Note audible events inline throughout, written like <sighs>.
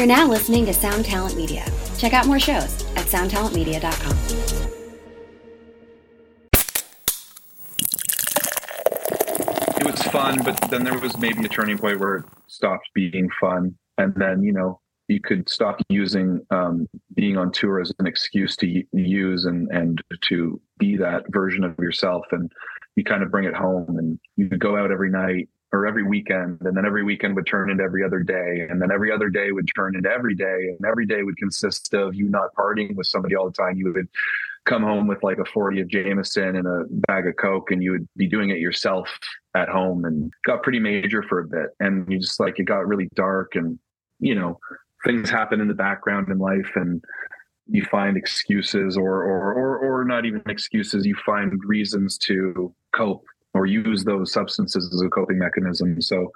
You're now listening to Sound Talent Media. Check out more shows at soundtalentmedia.com. it was fun, but then there was maybe a turning point where it stopped being fun, and then you know you could stop using um, being on tour as an excuse to use and and to be that version of yourself, and you kind of bring it home, and you go out every night or every weekend, and then every weekend would turn into every other day, and then every other day would turn into every day, and every day would consist of you not partying with somebody all the time. You would come home with like a 40 of Jameson and a bag of Coke and you would be doing it yourself at home and got pretty major for a bit. And you just like, it got really dark and, you know, things happen in the background in life and you find excuses or, or, or, or not even excuses. You find reasons to cope or use those substances as a coping mechanism. So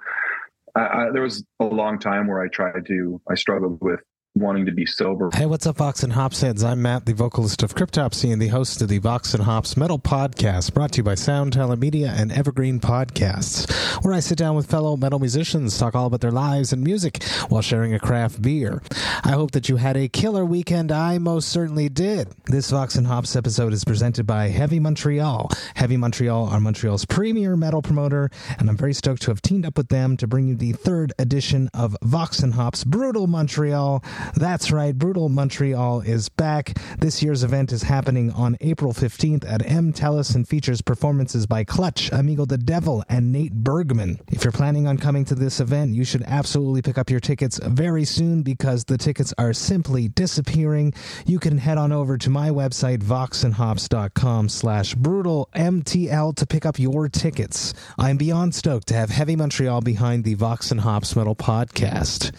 I, I, there was a long time where I tried to, I struggled with wanting to be sober. Hey, what's up, Vox and Hops heads? I'm Matt, the vocalist of Cryptopsy and the host of the Vox and Hops Metal Podcast, brought to you by Sound Talent Media and Evergreen Podcasts, where I sit down with fellow metal musicians, talk all about their lives and music while sharing a craft beer. I hope that you had a killer weekend. I most certainly did. This Vox and Hops episode is presented by Heavy Montreal. Heavy Montreal are Montreal's premier metal promoter, and I'm very stoked to have teamed up with them to bring you the third edition of Vox and Hops Brutal Montreal. That's right, Brutal Montreal is back. This year's event is happening on April 15th at M. Telus and features performances by Clutch, Amigo the Devil, and Nate Bergman. If you're planning on coming to this event, you should absolutely pick up your tickets very soon because the tickets are simply disappearing. You can head on over to my website, voxandhops.com slash brutal MTL to pick up your tickets. I'm beyond stoked to have Heavy Montreal behind the Vox and Hops Metal podcast.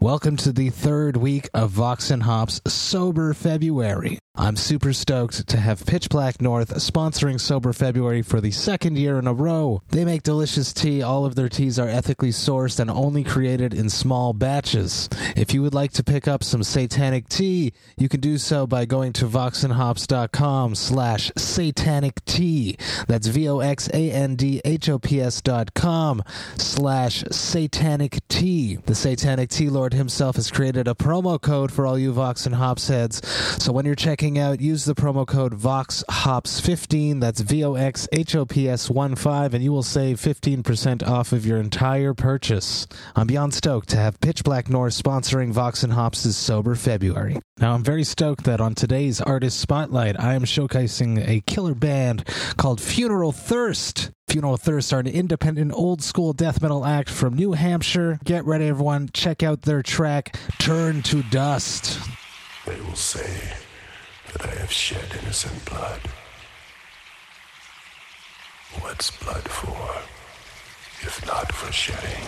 Welcome to the third week of Vox and Hops Sober February. I'm super stoked to have Pitch Black North sponsoring Sober February for the second year in a row. They make delicious tea. All of their teas are ethically sourced and only created in small batches. If you would like to pick up some satanic tea, you can do so by going to voxandhops.com slash satanic tea. That's V-O-X-A-N-D-H-O-P-S dot com slash satanic tea. The satanic tea lord himself has created a promo code for all you Vox and Hops heads. So when you're checking out, use the promo code VOXHOPS15. That's V O X H O P S 1 5, and you will save 15% off of your entire purchase. I'm beyond stoked to have Pitch Black North sponsoring Vox and Hops' Sober February. Now, I'm very stoked that on today's Artist Spotlight, I am showcasing a killer band called Funeral Thirst. Funeral Thirst are an independent old school death metal act from New Hampshire. Get ready, everyone. Check out their track, Turn to Dust. They will say that I have shed innocent blood. What's blood for, if not for shedding?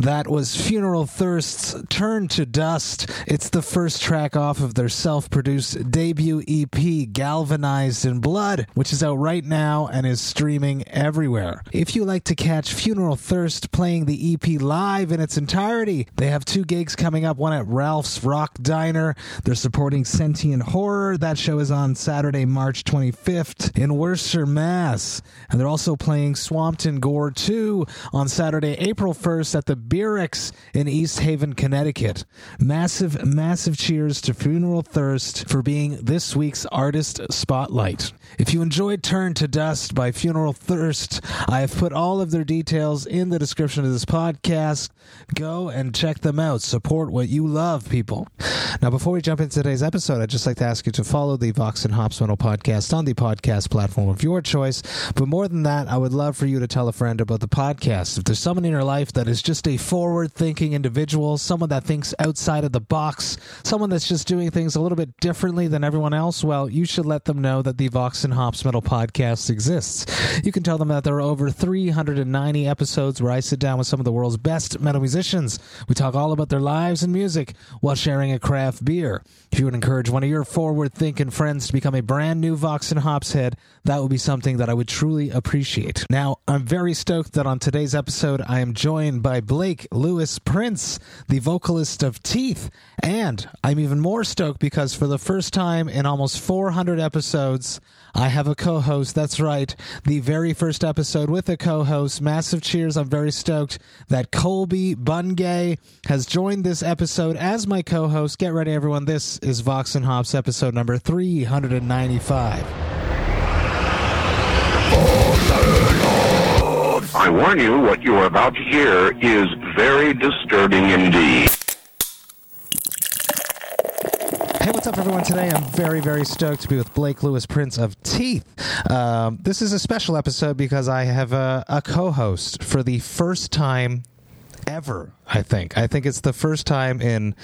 That was Funeral Thirst's Turn to Dust. It's the first track off of their self produced debut EP, Galvanized in Blood, which is out right now and is streaming everywhere. If you like to catch Funeral Thirst playing the EP live in its entirety, they have two gigs coming up one at Ralph's Rock Diner. They're supporting Sentient Horror. That show is on Saturday, March 25th in Worcester, Mass. And they're also playing Swampton Gore 2 on Saturday, April 1st at the Beerix in East Haven, Connecticut. Massive, massive cheers to Funeral Thirst for being this week's artist spotlight. If you enjoyed Turn to Dust by Funeral Thirst, I have put all of their details in the description of this podcast. Go and check them out. Support what you love, people. Now, before we jump into today's episode, I'd just like to ask you to follow the Vox and Hops Metal podcast on the podcast platform of your choice. But more than that, I would love for you to tell a friend about the podcast. If there's someone in your life that is just a forward thinking individual, someone that thinks outside of the box, someone that's just doing things a little bit differently than everyone else, well, you should let them know that the Vox and Hops Metal podcast exists. You can tell them that there are over 390 episodes where I sit down with some of the world's best metal musicians. We talk all about their lives and music while sharing a craft beer. If you would encourage one of your forward thinking friends to become a brand new Vox and Hops head, that would be something that I would truly appreciate. Now, I'm very stoked that on today's episode, I am joined by Blake Lewis Prince, the vocalist of Teeth. And I'm even more stoked because for the first time in almost 400 episodes, I have a co host. That's right. The very first episode with a co host. Massive cheers. I'm very stoked that Colby Bungay has joined this episode as my co host. Get ready, everyone. This is Vox and Hops episode number 395. I warn you, what you are about to hear is very disturbing indeed. Hey, what's up, everyone? Today I'm very, very stoked to be with Blake Lewis, Prince of Teeth. Um, this is a special episode because I have a, a co host for the first time ever, I think. I think it's the first time in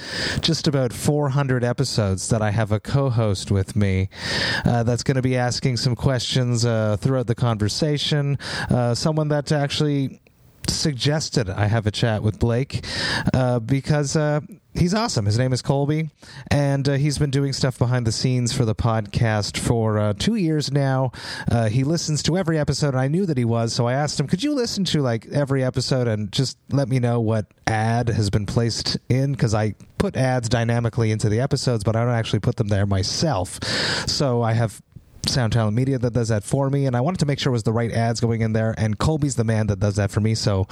just about 400 episodes that I have a co host with me uh, that's going to be asking some questions uh, throughout the conversation. Uh, someone that actually suggested I have a chat with Blake uh, because uh, he's awesome. His name is Colby, and uh, he's been doing stuff behind the scenes for the podcast for uh, two years now. Uh, he listens to every episode, and I knew that he was, so I asked him, "Could you listen to like every episode and just let me know what ad has been placed in?" Because I put ads dynamically into the episodes, but I don't actually put them there myself. So I have Sound Talent Media that does that for me, and I wanted to make sure it was the right ads going in there. And Colby's the man that does that for me. So,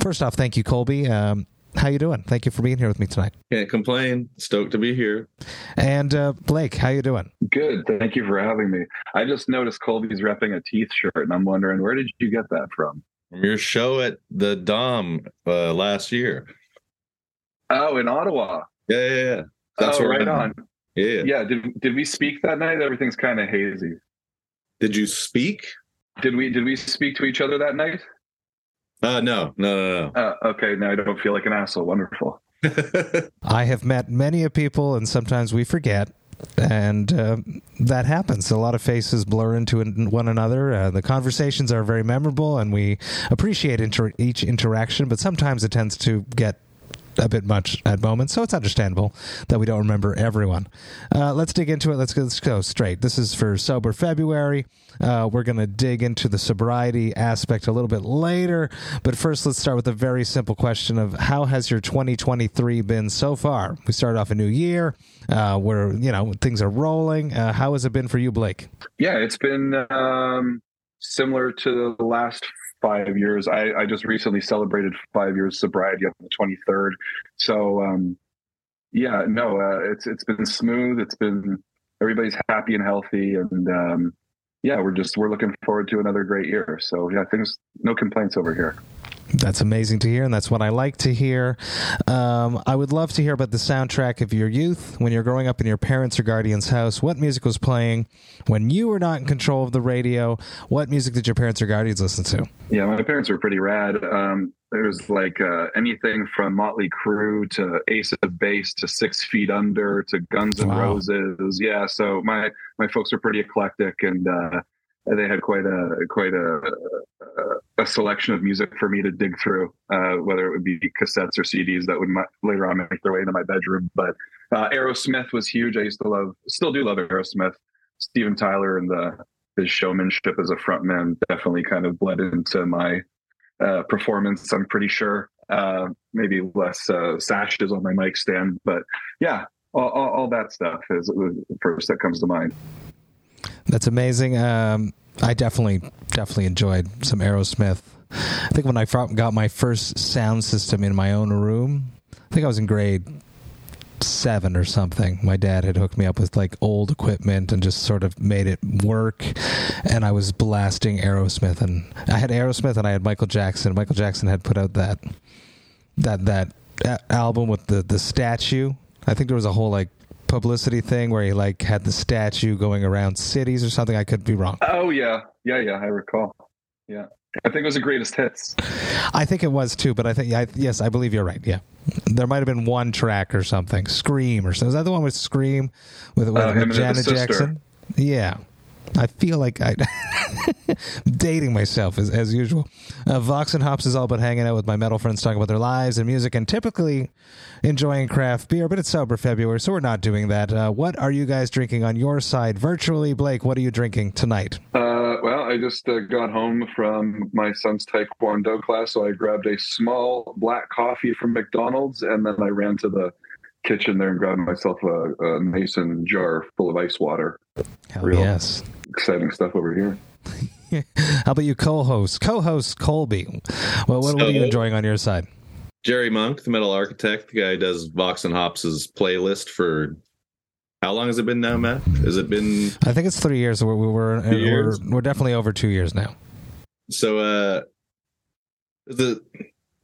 first off, thank you, Colby. Um, how you doing? Thank you for being here with me tonight. Can't complain. Stoked to be here. And uh, Blake, how you doing? Good. Thank you for having me. I just noticed Colby's repping a teeth shirt, and I'm wondering where did you get that from? From your show at the Dom uh, last year. Oh, in Ottawa. Yeah, yeah, yeah. That's oh, right I'm- on. Yeah. Yeah. Did did we speak that night? Everything's kind of hazy. Did you speak? Did we did we speak to each other that night? Uh, no, no, no, Uh, okay. Now I don't feel like an asshole. Wonderful. <laughs> I have met many of people, and sometimes we forget. And uh, that happens. A lot of faces blur into one another. Uh, the conversations are very memorable, and we appreciate inter- each interaction. But sometimes it tends to get a bit much at moments, so it's understandable that we don't remember everyone. Uh, let's dig into it. Let's go, let's go straight. This is for Sober February. Uh, we're going to dig into the sobriety aspect a little bit later, but first, let's start with a very simple question of how has your 2023 been so far? We started off a new year uh, where you know things are rolling. Uh, how has it been for you, Blake? Yeah, it's been um, similar to the last five years. I, I just recently celebrated five years sobriety on the 23rd. So, um, yeah, no, uh, it's it's been smooth. It's been everybody's happy and healthy, and um, yeah, we're just we're looking forward to another great year. So yeah, things no complaints over here. That's amazing to hear, and that's what I like to hear. Um, I would love to hear about the soundtrack of your youth when you're growing up in your parents' or guardians' house. What music was playing when you were not in control of the radio? What music did your parents or guardians listen to? Yeah, my parents were pretty rad. Um, there was like uh, anything from Motley Crue to Ace of Base to Six Feet Under to Guns N' Wow. Roses. Yeah, so my my folks are pretty eclectic, and uh, they had quite a quite a, a, selection of music for me to dig through, uh, whether it would be cassettes or CDs that would mi- later on make their way into my bedroom. But uh, Aerosmith was huge. I used to love, still do love Aerosmith. Steven Tyler and the his showmanship as a frontman definitely kind of bled into my uh, performance. I'm pretty sure. Uh, maybe less uh, sashes on my mic stand, but yeah, all, all, all that stuff is the first that comes to mind. That's amazing. Um, I definitely definitely enjoyed some Aerosmith. I think when I got my first sound system in my own room, I think I was in grade seven or something. My dad had hooked me up with like old equipment and just sort of made it work. And I was blasting Aerosmith, and I had Aerosmith and I had Michael Jackson. Michael Jackson had put out that that that album with the the statue. I think there was a whole like publicity thing where he like had the statue going around cities or something. I could be wrong. Oh yeah, yeah, yeah. I recall. Yeah, I think it was the greatest hits. I think it was too, but I think I, yes, I believe you're right. Yeah, there might have been one track or something, Scream or something. Is that the one with Scream with, with, Uh, with Janet. Jackson? Yeah. I feel like I <laughs> dating myself as, as usual. Uh, Vox and Hops is all about hanging out with my metal friends, talking about their lives and music, and typically enjoying craft beer. But it's sober February, so we're not doing that. Uh, what are you guys drinking on your side virtually, Blake? What are you drinking tonight? Uh, well, I just uh, got home from my son's taekwondo class, so I grabbed a small black coffee from McDonald's, and then I ran to the kitchen there and grabbed myself a, a mason jar full of ice water. Hell Real. yes. Exciting stuff over here. <laughs> How about you, co-host, co-host Colby? Well, what, what are you enjoying on your side? Jerry Monk, the metal architect, the guy who does Vox and Hops' playlist for how long has it been now, Matt? Has it been I think it's three years. We're we're we're, years? we're definitely over two years now. so? Uh, the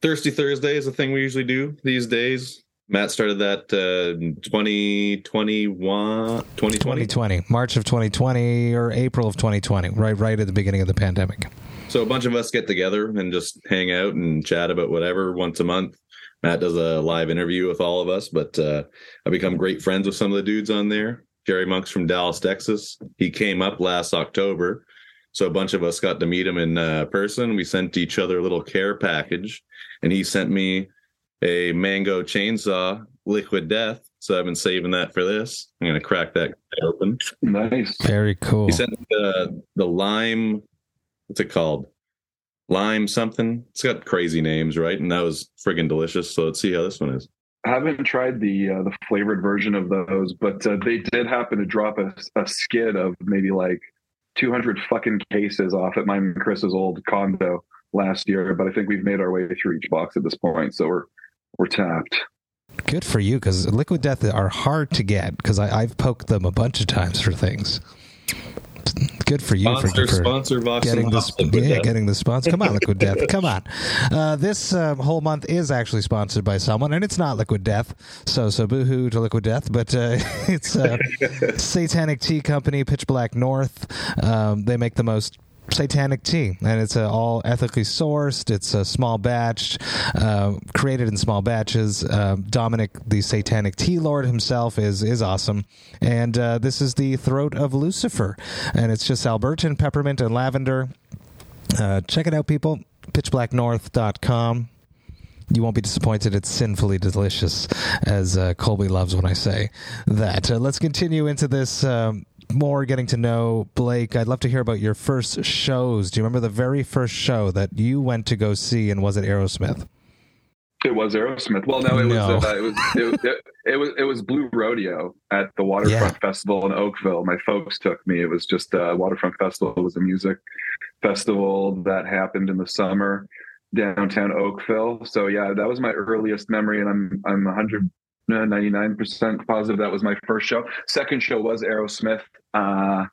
Thirsty Thursday is a thing we usually do these days. Matt started that uh, 2021, 2020. 2020, March of 2020 or April of 2020, right right at the beginning of the pandemic. So a bunch of us get together and just hang out and chat about whatever once a month. Matt does a live interview with all of us, but uh, I become great friends with some of the dudes on there. Jerry Monk's from Dallas, Texas. He came up last October, so a bunch of us got to meet him in uh, person. We sent each other a little care package, and he sent me a mango chainsaw, liquid death. So I've been saving that for this. I'm gonna crack that open. Nice. Very cool. He sent the the lime. What's it called? Lime something. It's got crazy names, right? And that was friggin' delicious. So let's see how this one is. I haven't tried the uh, the flavored version of those, but uh, they did happen to drop a, a skid of maybe like 200 fucking cases off at my and Chris's old condo last year. But I think we've made our way through each box at this point, so we're we're tapped. Good for you, because liquid death are hard to get. Because I've poked them a bunch of times for things. Good for you for, Sponsor, for sponsor, Vox getting and this. Yeah, Death. getting the sponsor. Come on, Liquid Death. Come on. Uh, this uh, whole month is actually sponsored by someone, and it's not Liquid Death. So, so boohoo to Liquid Death, but uh, <laughs> it's uh, <laughs> Satanic Tea Company, Pitch Black North. Um, they make the most satanic tea and it's uh, all ethically sourced. It's a small batch uh, created in small batches. Uh, dominic the satanic tea lord himself is is awesome. And uh, this is the throat of lucifer and it's just albertan peppermint and lavender. Uh, check it out people. Pitchblacknorth.com you won't be disappointed. It's sinfully delicious, as uh, Colby loves when I say that. Uh, let's continue into this um, more, getting to know Blake. I'd love to hear about your first shows. Do you remember the very first show that you went to go see, and was it Aerosmith? It was Aerosmith. Well, no, it No. was uh, it was it, was- it, it was it was Blue Rodeo at the Waterfront Festival in Oakville. My folks took me. It was just uh, Waterfront Festival It was a music festival that happened in the summer downtown Oakville. So yeah, that was my earliest memory, and I'm I'm 199 percent positive that was my first show. Second show was Aerosmith. Uh,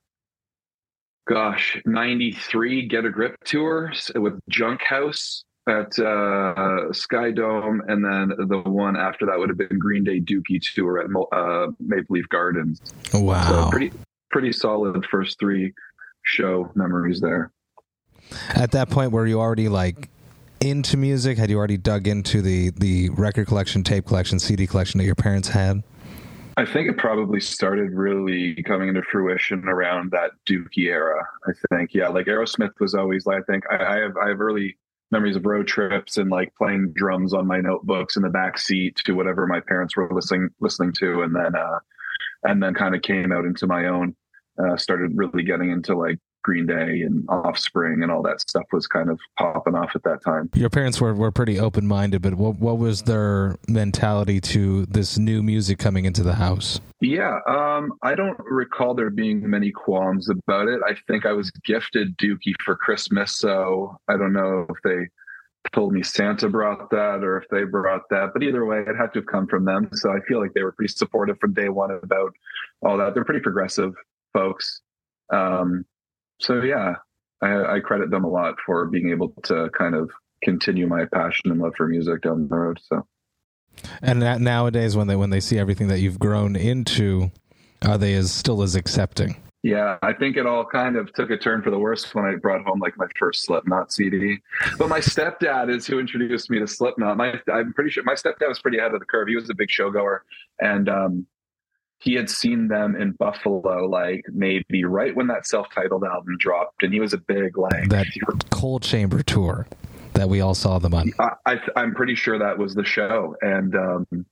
gosh, 93 Get a Grip tour with Junkhouse at uh, SkyDome, and then the one after that would have been Green Day Dookie tour at uh, Maple Leaf Gardens. Wow. So pretty pretty solid first three show memories there. At that point, were you already like into music? Had you already dug into the the record collection, tape collection, CD collection that your parents had? I think it probably started really coming into fruition around that Dookie era. I think, yeah, like Aerosmith was always. I think I, I have I have early memories of road trips and like playing drums on my notebooks in the back seat to whatever my parents were listening listening to, and then uh, and then kind of came out into my own. Uh, started really getting into like Green Day and Offspring and all that stuff was kind of popping off at that time. Your parents were, were pretty open minded, but what what was their mentality to this new music coming into the house? Yeah, um, I don't recall there being many qualms about it. I think I was gifted Dookie for Christmas, so I don't know if they told me Santa brought that or if they brought that, but either way, it had to have come from them. So I feel like they were pretty supportive from day one about all that. They're pretty progressive folks. Um, so yeah, I, I credit them a lot for being able to kind of continue my passion and love for music down the road. So, and that nowadays, when they when they see everything that you've grown into, are they as still as accepting? Yeah, I think it all kind of took a turn for the worst when I brought home like my first Slipknot CD. But my stepdad is who introduced me to Slipknot. My, I'm pretty sure my stepdad was pretty ahead of the curve. He was a big showgoer, and um, he had seen them in Buffalo, like maybe right when that self-titled album dropped, and he was a big like that Coal Chamber tour that we all saw them on. I, am pretty sure that was the show, and um,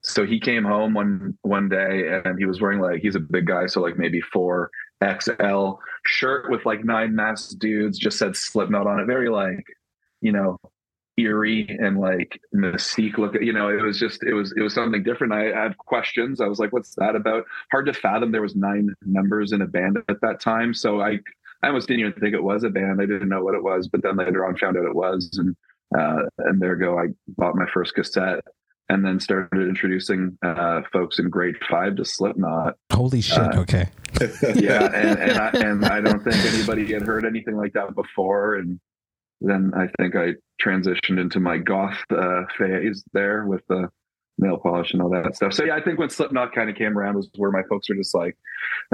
so he came home one one day, and he was wearing like he's a big guy, so like maybe four XL shirt with like nine masked dudes, just said Slipknot on it, very like you know eerie and like mystique look you know it was just it was it was something different i had questions i was like what's that about hard to fathom there was nine members in a band at that time so i i almost didn't even think it was a band i didn't know what it was but then later on found out it was and uh and there go i bought my first cassette and then started introducing uh, folks in grade five to Slipknot. Holy shit! Uh, okay. <laughs> yeah, and and I, and I don't think anybody had heard anything like that before, and then I think I transitioned into my goth uh, phase there with the nail polish and all that stuff. So yeah, I think when Slipknot kind of came around was where my folks were just like,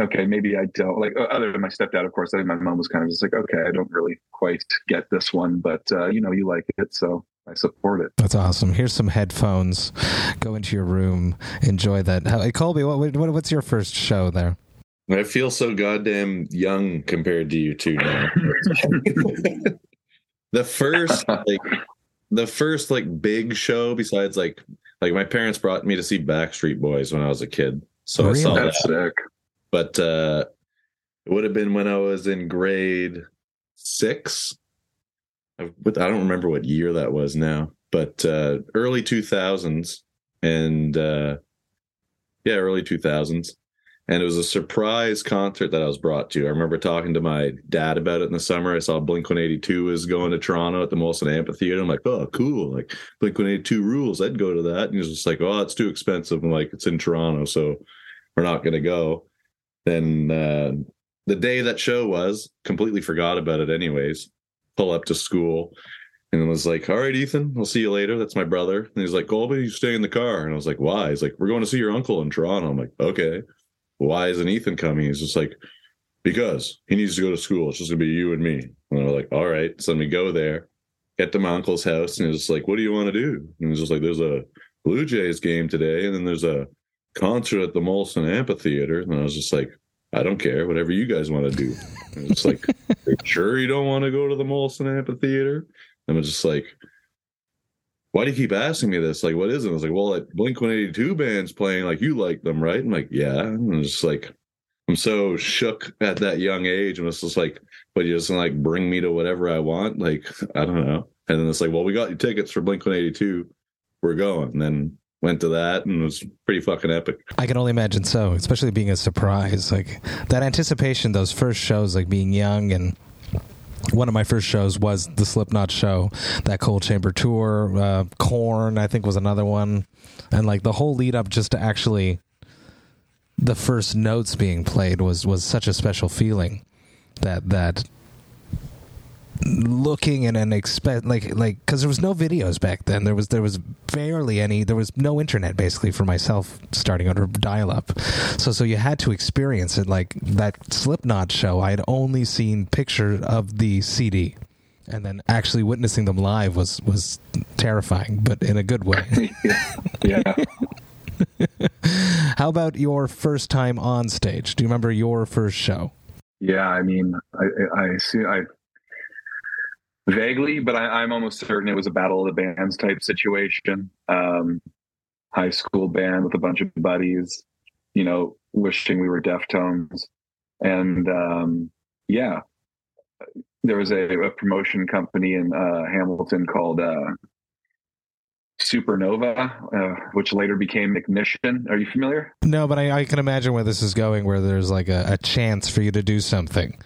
okay, maybe I don't like. Other than my stepdad, of course, I think my mom was kind of just like, okay, I don't really quite get this one, but uh, you know, you like it, so I support it. That's awesome. Here's some headphones. Go into your room, enjoy that. Hey, Colby, what, what what's your first show there? I feel so goddamn young compared to you two now. <laughs> <laughs> the first <laughs> like the first like big show besides like like my parents brought me to see Backstreet Boys when I was a kid. So really? I saw That's that. Sick. But uh it would have been when I was in grade six. I, I don't remember what year that was now, but uh early 2000s and uh yeah, early 2000s and it was a surprise concert that I was brought to. I remember talking to my dad about it in the summer. I saw Blink 182 was going to Toronto at the Molson Amphitheater. I'm like, oh, cool. Like Blink 182 rules. I'd go to that. And he was just like, oh, it's too expensive. I'm like, it's in Toronto, so we're not going to go. Then uh, the day that show was, completely forgot about it anyways. Pull up to school and was like, all right, Ethan, I'll see you later. That's my brother. And he's like, Colby, you stay in the car. And I was like, why? He's like, we're going to see your uncle in Toronto. I'm like, okay why isn't Ethan coming? He's just like, because he needs to go to school. It's just gonna be you and me. And we're like, all right. So then we go there, get to my uncle's house, and he's like, what do you want to do? And he's just like, there's a Blue Jays game today, and then there's a concert at the Molson Amphitheater. And I was just like, I don't care, whatever you guys want to do. And it's like, <laughs> sure you don't want to go to the Molson Amphitheater? And I'm just like, why do you keep asking me this? Like, what is it? I was like, well, like Blink 182 band's playing, like, you like them, right? I'm like, yeah. And it's just like, I'm so shook at that young age. And it's just like, but you just like bring me to whatever I want. Like, I don't know. And then it's like, well, we got you tickets for Blink 182. We're going. And then went to that and it was pretty fucking epic. I can only imagine so, especially being a surprise. Like that anticipation, those first shows, like being young and one of my first shows was the Slipknot show, that Coal Chamber tour. Uh, Korn, I think, was another one, and like the whole lead up just to actually the first notes being played was was such a special feeling that that looking and, and expect like like because there was no videos back then. There was there was barely any there was no internet basically for myself starting under dial up so so you had to experience it like that slipknot show. I had only seen picture of the cd and then actually witnessing them live was was terrifying but in a good way. <laughs> Yeah. <laughs> How about your first time on stage? Do you remember your first show? Yeah, I mean, I, I see, I vaguely, but I, am almost certain it was a battle of the bands type situation. Um, high school band with a bunch of buddies, you know, wishing we were Deftones, and um, yeah, there was a, a promotion company in uh, Hamilton called uh, Supernova, uh, which later became Ignition. Are you familiar? No, but I, I, can imagine where this is going, where there's like a, a, chance for you to do something.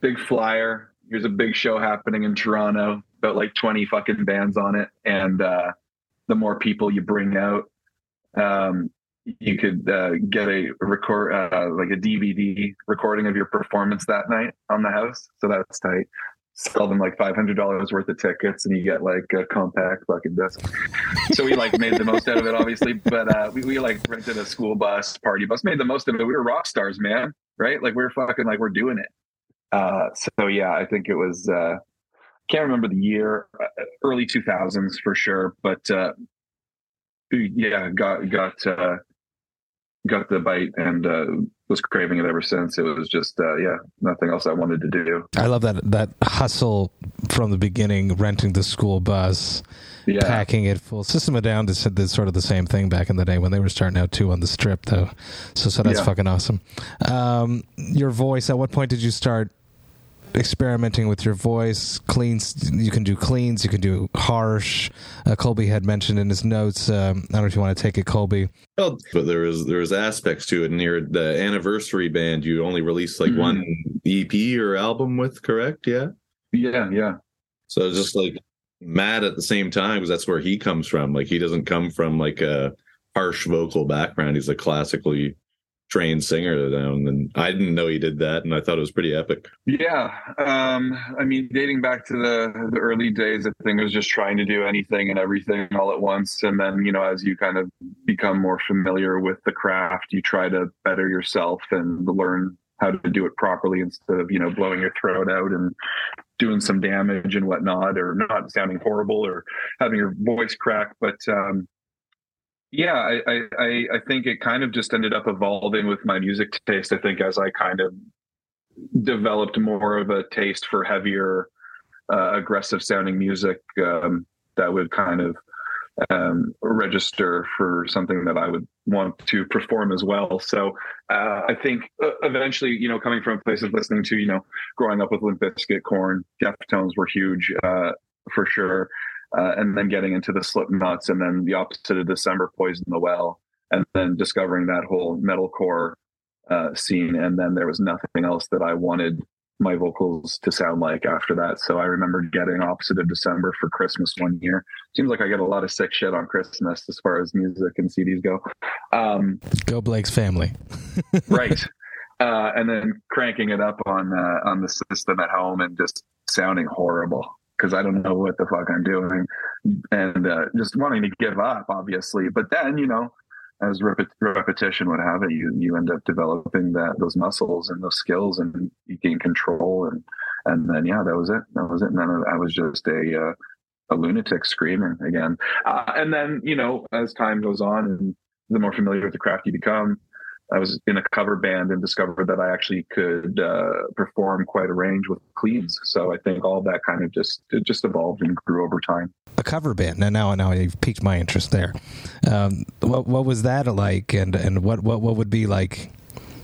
Big flyer. Here's a big show happening in Toronto, about like 20 fucking bands on it. And uh, the more people you bring out, um, you could uh, get a record, uh, like a DVD recording of your performance that night on the house. So that's tight sell them like five hundred dollars worth of tickets, and you get like a compact fucking disc. so we like made the most out of it, obviously. But uh, we, we like rented a school bus, party bus, made the most of it. We were rock stars, man. Right? Like we are fucking like we're doing it. Uh, so yeah, I think it was. Uh, can't remember the year, uh, early two thousands for sure. But uh, yeah, got got uh, got the bite and uh, was craving it ever since. It was just uh, yeah, nothing else I wanted to do. I love that that hustle from the beginning, renting the school bus, yeah. packing it full. System of Down did, did sort of the same thing back in the day when they were starting out too on the strip, though. So so that's yeah. fucking awesome. Um, your voice. At what point did you start experimenting with your voice. Cleans, you can do cleans, you can do harsh. Uh, Colby had mentioned in his notes. Um, I don't know if you want to take it, Colby. Well, but there was there was aspects to it. Near the anniversary band, you only released like mm-hmm. one EP or album with, correct? Yeah. Yeah, yeah. So just like Matt at the same time, because that's where he comes from. Like he doesn't come from like a harsh vocal background. He's a classically trained singer down and i didn't know he did that and i thought it was pretty epic. Yeah um i mean dating back to the the early days i think it was just trying to do anything and everything all at once and then you know as you kind of become more familiar with the craft you try to better yourself and learn how to do it properly instead of you know blowing your throat out and doing some damage and whatnot or not sounding horrible or having your voice crack but um yeah I, I i think it kind of just ended up evolving with my music taste i think as i kind of developed more of a taste for heavier uh, aggressive sounding music um, that would kind of um, register for something that I would want to perform as well. So uh, I think uh, eventually, you know, coming from a place of listening to, you know, growing up with Limp Bizkit, Korn, Deftones were huge uh, for sure uh, and then getting into the Slipknots, and then the opposite of December, Poison the Well, and then discovering that whole metalcore uh, scene. And then there was nothing else that I wanted my vocals to sound like after that. So I remember getting opposite of December for Christmas one year. Seems like I get a lot of sick shit on Christmas as far as music and CDs go. Um, go Blake's family. <laughs> right. Uh, and then cranking it up on uh, on the system at home and just sounding horrible because I don't know what the fuck I'm doing, and uh, just wanting to give up, obviously. But then, you know, as rep- repetition would have it, you you end up developing that those muscles and those skills, and you gain control, and and then yeah, that was it. That was it. And then I was just a uh, a lunatic screaming again. Uh, and then you know, as time goes on, and the more familiar with the craft you become, I was in a cover band and discovered that I actually could uh, perform quite a range with cleans. So I think all that kind of just it just evolved and grew over time. A cover band. Now, now, now you've piqued my interest there. Um, what what was that like, and and what what what would be like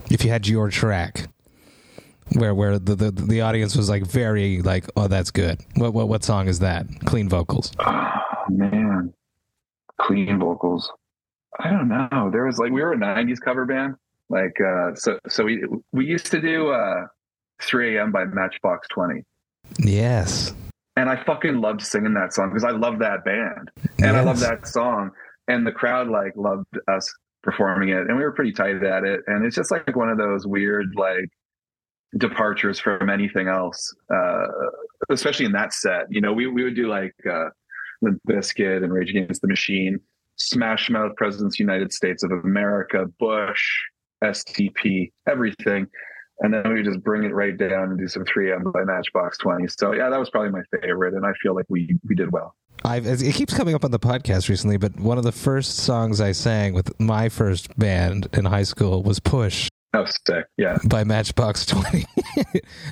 if you had your track? Where where the, the the audience was like very like oh that's good what what what song is that clean vocals oh man clean vocals I don't know. There was like we were a '90s cover band. Like uh, so, so we we used to do uh, 3 a.m. by Matchbox Twenty. Yes. And I fucking loved singing that song because I love that band and yes. I love that song. And the crowd like loved us performing it, and we were pretty tight at it. And it's just like one of those weird like departures from anything else, uh, especially in that set. You know, we we would do like uh, Limp Bizkit and Rage Against the Machine Smash Mouth, Presidents United States of America, Bush, STP, everything. And then we just bring it right down and do some 3M by Matchbox 20. So yeah, that was probably my favorite. And I feel like we, we did well. I've it keeps coming up on the podcast recently, but one of the first songs I sang with my first band in high school was "Push." Oh, sick! Yeah, by Matchbox <laughs> Twenty,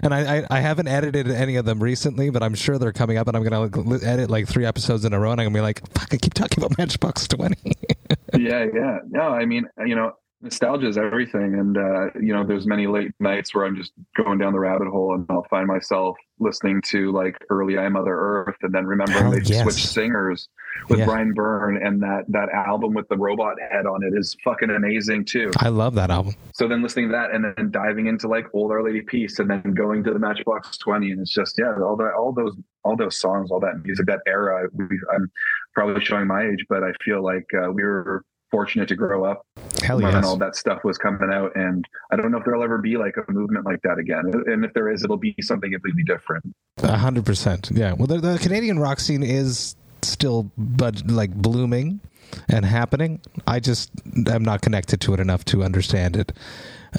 and I, I, I haven't edited any of them recently, but I'm sure they're coming up, and I'm gonna edit like three episodes in a row, and I'm gonna be like, "Fuck!" I keep talking about Matchbox Twenty. <laughs> yeah, yeah, no, I mean, you know, nostalgia is everything and uh, you know there's many late nights where i'm just going down the rabbit hole and i'll find myself listening to like early i mother earth and then remembering they yes. switched singers with Yeah. brian byrne and that that album with the robot head on it is fucking amazing too I love that album. so then listening to that and then diving into like old our lady peace and then going to the matchbox 20 and it's just yeah all that all those all those songs all that music that era we, i'm probably showing my age but i feel like uh, we were fortunate to grow up Hell when yes. all that stuff was coming out and i don't know if there'll ever be like a movement like that again and if there is it'll be something completely different A hundred percent. Yeah. Well, the, the Canadian rock scene is still, but like blooming and happening. I just am not connected to it enough to understand it.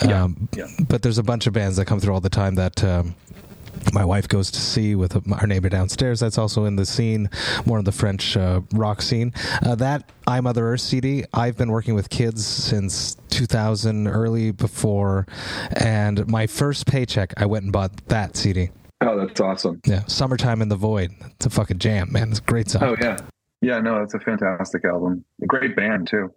Yeah, Um, yeah. But there's a bunch of bands that come through all the time that. Um, my wife goes to see with our neighbor downstairs. That's also in the scene, more of the French uh, rock scene. Uh, that I Mother Earth CD. I've been working with kids since 2000, early before, and my first paycheck, I went and bought that CD. oh that's awesome Yeah, "Summertime in the Void." It's a fucking jam, man. It's a great song. oh yeah yeah no it's a fantastic album a great band too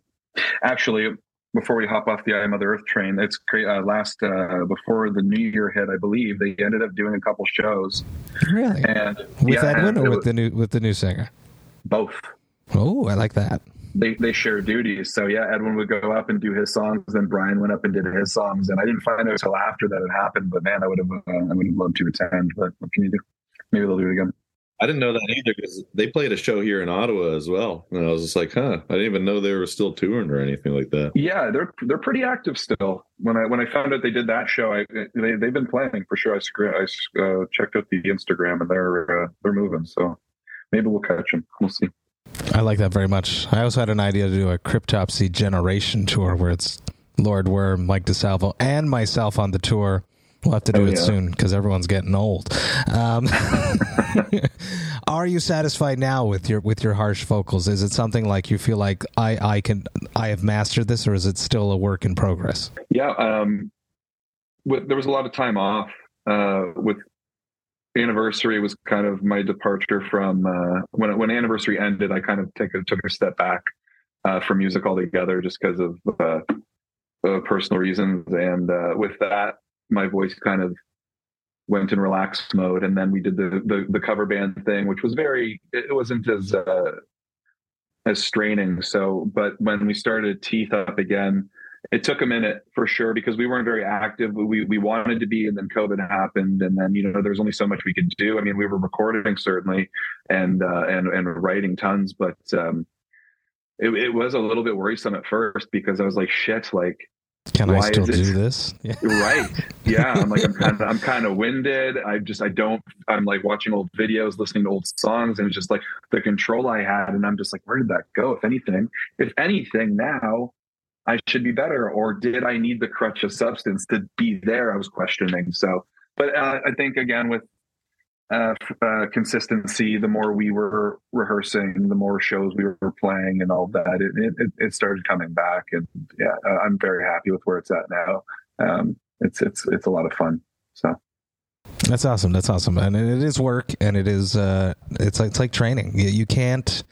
actually before we hop off the i mother earth train it's great uh, last uh, before the new year hit i believe they ended up doing a couple shows really? and With yeah, Edwin it or with was the new with the new singer? both Oh, I like that. they they share duties. So yeah, Edwin would go up and do his songs, then Brian went up and did his songs, and I didn't find out until after that it happened. But man, I would have uh, I would have loved to attend. But what can you do? Maybe they'll do it again. I didn't know that either because they played a show here in Ottawa as well, and I was just like, "Huh!" I didn't even know they were still touring or anything like that. Yeah, they're they're pretty active still. When I when I found out they did that show, I they they've been playing for sure. I I uh, checked out the Instagram and they're uh, they're moving. So maybe we'll catch them. We'll see. I like that very much. I also had an idea to do a Cryptopsy Generation tour where it's Lord Worm, Mike DiSalvo, and myself on the tour. We'll have to do Oh, it yeah. soon because everyone's getting old. Um, <laughs> are you satisfied now with your with your harsh vocals? Is it something like you feel like I I can I have mastered this, or is it still a work in progress? Yeah, um, with, there was a lot of time off uh, with anniversary was kind of my departure from uh, when when anniversary ended. I kind of take a, took a step back uh, from music altogether, just because of uh, uh, personal reasons. And uh, with that, my voice kind of went in relaxed mode. And then we did the the, the cover band thing, which was very. It wasn't as uh, as straining. So, but when we started Teeth up again it took a minute for sure because we weren't very active. We we wanted to be, and then COVID happened, and then you know there was only so much we could do. I mean, we were recording certainly, and uh, and and writing tons, but um, it, it was a little bit worrisome at first because I was like, shit, like Can I still do <laughs> this? Yeah. right, yeah. I'm like I'm kind of I'm kind of winded. I just I don't. I'm like watching old videos, listening to old songs, and it's just like the control I had, and I'm just like, where did that go? If anything, if anything, now. I should be better, or did I need the crutch of substance to be there? I was questioning. So, but uh, I think again with uh, uh, consistency, the more we were rehearsing, the more shows we were playing, and all that, it it, it started coming back. And yeah, uh, I'm very happy with where it's at now. Um, it's it's it's a lot of fun. So That's awesome. That's awesome, and it is work, and it is uh, it's like it's like training. You, you can't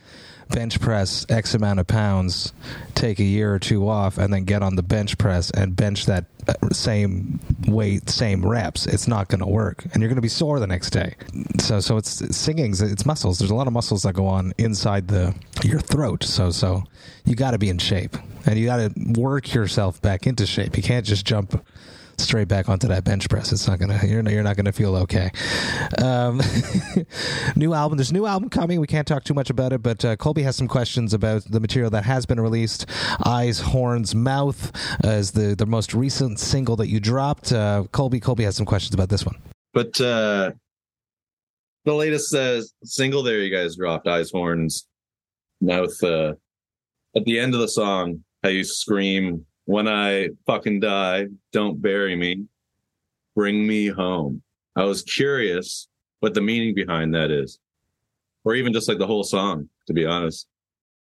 bench press X amount of pounds, take a year or two off, and then get on the bench press and bench that uh, same weight, same reps. It's not going to work, and you're going to be sore the next day. So, so it's singing's it's muscles. There's a lot of muscles that go on inside the your throat. So, so you got to be in shape, and you got to work yourself back into shape. You can't just jump straight back onto that bench press. It's not gonna. You're you're not gonna feel okay. Um, <laughs> new album. There's new album coming. We can't talk too much about it, but uh, Colby has some questions about the material that has been released. Eyes, horns, mouth uh, is the the most recent single that you dropped. Uh, Colby Colby has some questions about this one. But uh the latest uh, single there you guys dropped, Eyes Horns Mouth. Uh, at the end of the song, how you scream, "When I fucking die, don't bury me, bring me home." I was curious what the meaning behind that is. or even just like the whole song. To be honest,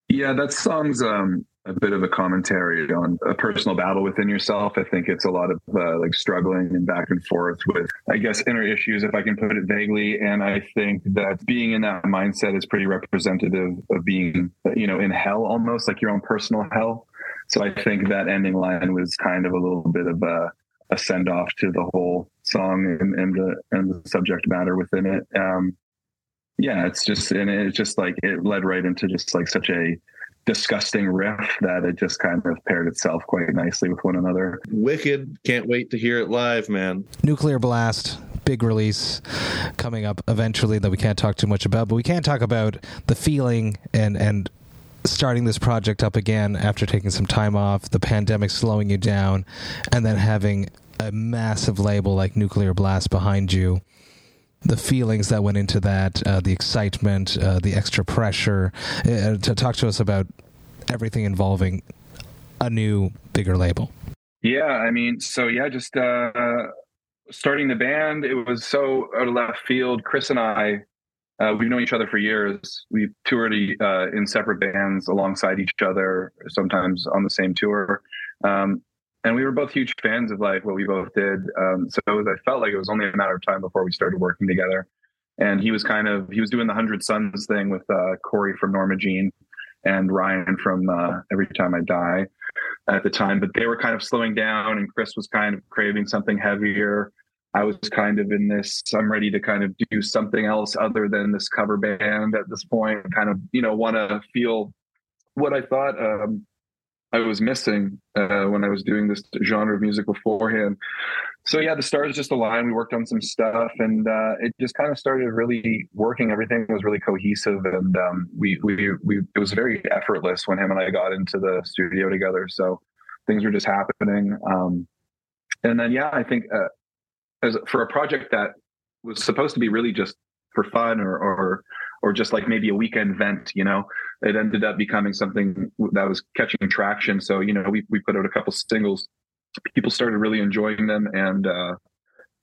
yeah, that song's um, a bit of a commentary on a personal battle within yourself. I think it's a lot of uh, like struggling and back and forth with, I guess, inner issues, if I can put it vaguely. And I think that being in that mindset is pretty representative of being, you know, in hell almost like your own personal hell. So I think that ending line was kind of a little bit of a, a send off to the whole song and, and the and the subject matter within it. Um, yeah, it's just and it's just like it led right into just like such a disgusting riff that it just kind of paired itself quite nicely with one another. Wicked. Can't wait to hear it live, man. Nuclear Blast, big release coming up eventually that we can't talk too much about, but we can talk about the feeling and and starting this project up again after taking some time off, the pandemic slowing you down, and then having a massive label like Nuclear Blast behind you the feelings that went into that, uh, the excitement, uh, the extra pressure. Uh, to talk to us about everything involving a new, bigger label. Yeah, I mean, so yeah, just uh, starting the band, it was so out of left field. Chris and I, uh, we've known each other for years. We've toured uh, in separate bands alongside each other, sometimes on the same tour. Um, and we were both huge fans of like what we both did. Um, so was, I felt like it was only a matter of time before we started working together. And he was kind of he was doing the Hundred Suns thing with uh, Corey from Norma Jean and Ryan from uh, Every Time I Die at the time. But they were kind of slowing down, and Chris was kind of craving something heavier. I was kind of in this. I'm ready to kind of do something else other than this cover band at this point. Kind of you know want to feel what I thought. Um, I was missing uh, when I was doing this genre of music beforehand. So yeah, the stars just aligned. We worked on some stuff, and uh, it just kind of started really working. Everything was really cohesive, and um, we we we it was very effortless when him and I got into the studio together. So things were just happening. Um, and then yeah, I think uh, as for a project that was supposed to be really just for fun or or or just like maybe a weekend vent, you know, it ended up becoming something that was catching traction. So, you know, we, we put out a couple singles. People started really enjoying them. And, uh,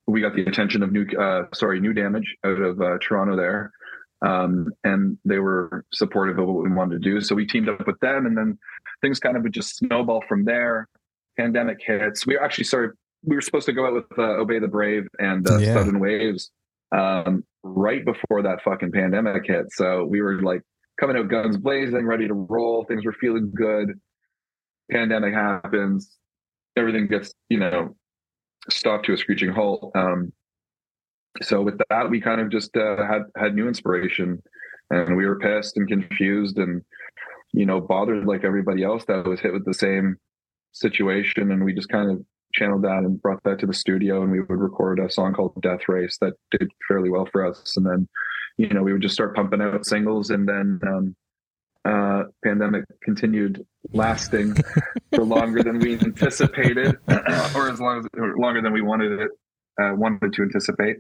we got the attention of new, uh, sorry, new damage out of uh, Toronto there. Um, and they were supportive of what we wanted to do. So we teamed up with them and then things kind of would just snowball from there. Pandemic hits. We actually started, we were supposed to go out with uh, Obey the Brave and uh, yeah. Sudden Waves um, right before that fucking pandemic hit. So we were like coming out guns blazing, ready to roll. Things were feeling good. Pandemic happens. Everything gets, you know, stopped to a screeching halt. Um, so with that, we kind of just uh, had had new inspiration, and we were pissed and confused and you know bothered like everybody else that was hit with the same situation, and we just kind of channeled that and brought that to the studio and we would record a song called Death Race that did fairly well for us. And then, you know, we would just start pumping out singles and then um, uh, pandemic continued lasting <laughs> for longer than we anticipated <clears throat> or as long as or longer than we wanted it uh, wanted to anticipate.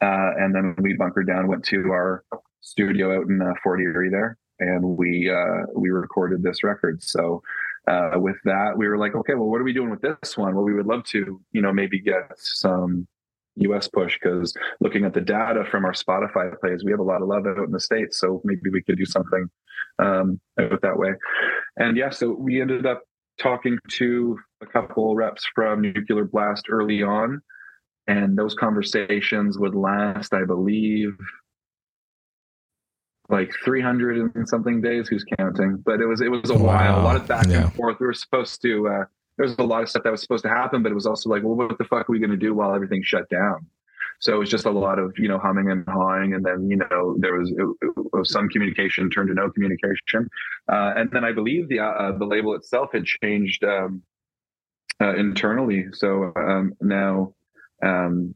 Uh, and then we bunkered down, went to our studio out in uh, Fort Erie there, and we uh, we recorded this record. So uh, with that, we were like, okay, well, what are we doing with this one? Well, we would love to, you know, maybe get some US push because looking at the data from our Spotify plays, we have a lot of love out in the States. So maybe we could do something um, out that way. And yeah, so we ended up talking to a couple reps from Nuclear Blast early on. And those conversations would last, I believe, like 300 and something days. Who's counting? But it was it was a wow. while, a lot of back yeah. and forth. We were supposed to. Uh, there was a lot of stuff that was supposed to happen, but it was also like, well, what the fuck are we going to do while everything shut down? So it was just a lot of you know humming and hawing, and then you know there was, it, it was some communication turned to no communication, uh, and then I believe the uh, the label itself had changed um, uh, internally. So um, now um,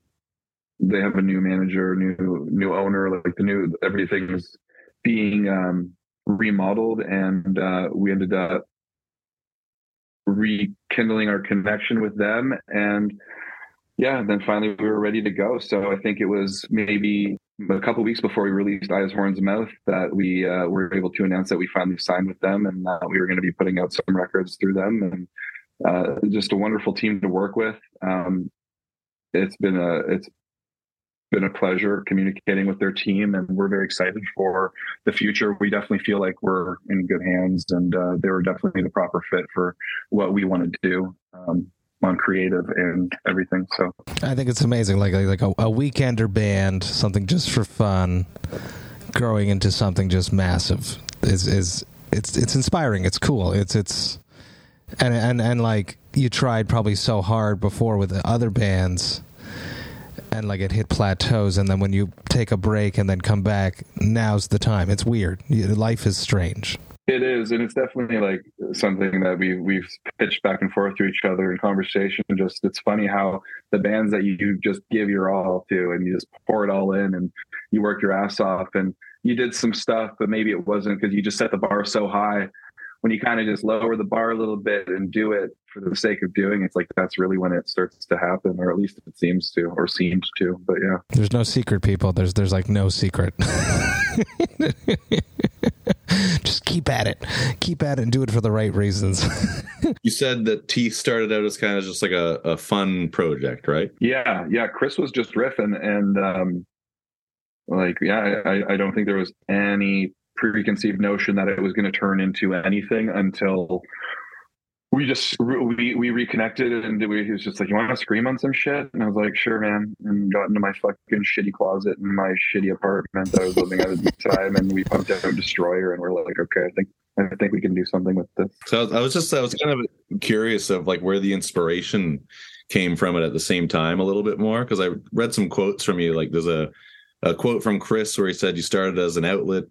they have a new manager, new new owner, like the new everything's being um, remodeled, and uh, we ended up rekindling our connection with them. And yeah, then finally we were ready to go. So I think it was maybe a couple weeks before we released Eyes, Horns, Mouth that we uh, were able to announce that we finally signed with them and that we were going to be putting out some records through them. And uh, just a wonderful team to work with. Um, it's been a it's been a pleasure communicating with their team, and we're very excited for the future. We definitely feel like we're in good hands, and uh, they were definitely the proper fit for what we want to do. Um, on creative and everything. So I think it's amazing, like like a, a weekender band, something just for fun, growing into something just massive is is it's it's inspiring. It's cool. It's it's and and and like you tried probably so hard before with other bands and like it hit plateaus and then when you take a break and then come back now's the time it's weird life is strange it is, and it's definitely like something that we we've pitched back and forth to each other in conversation. Just it's funny how the bands that you just give your all to, and you just pour it all in, and you work your ass off, and you did some stuff, but maybe it wasn't because you just set the bar so high. When you kind of just lower the bar a little bit and do it for the sake of doing, it's like that's really when it starts to happen, or at least it seems to, or seems to. But yeah, there's no secret, people. There's there's like no secret. <laughs> just keep at it keep at it and do it for the right reasons <laughs> you said that teeth started out as kind of just like a, a fun project right yeah yeah chris was just riffing and um like yeah I, I don't think there was any preconceived notion that it was going to turn into anything until we just we we reconnected and we, he was just like, "You want to scream on some shit?" And I was like, "Sure, man." And got into my fucking shitty closet in my shitty apartment I was living at at the <laughs> time, and we pumped out Destroyer, and we're like, "Okay, I think I think we can do something with this." So I was just I was kind of curious of like where the inspiration came from it at the same time a little bit more because I read some quotes from you. Like there's a a quote from Chris where he said you started as an outlet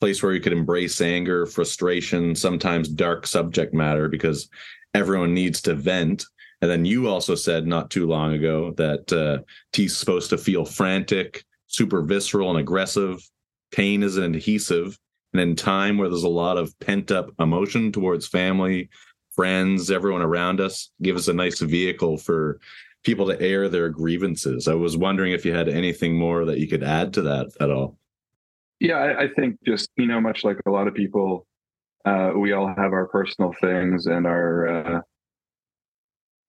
place where you could embrace anger, frustration, sometimes dark subject matter because everyone needs to vent. And then you also said not too long ago that uh, T's supposed to feel frantic, super visceral and aggressive. Pain is an adhesive. And in time where there's a lot of pent up emotion towards family, friends, everyone around us, give us a nice vehicle for people to air their grievances. I was wondering if you had anything more that you could add to that at all. Yeah, I, I think just you know, much like a lot of people, uh, we all have our personal things and our uh,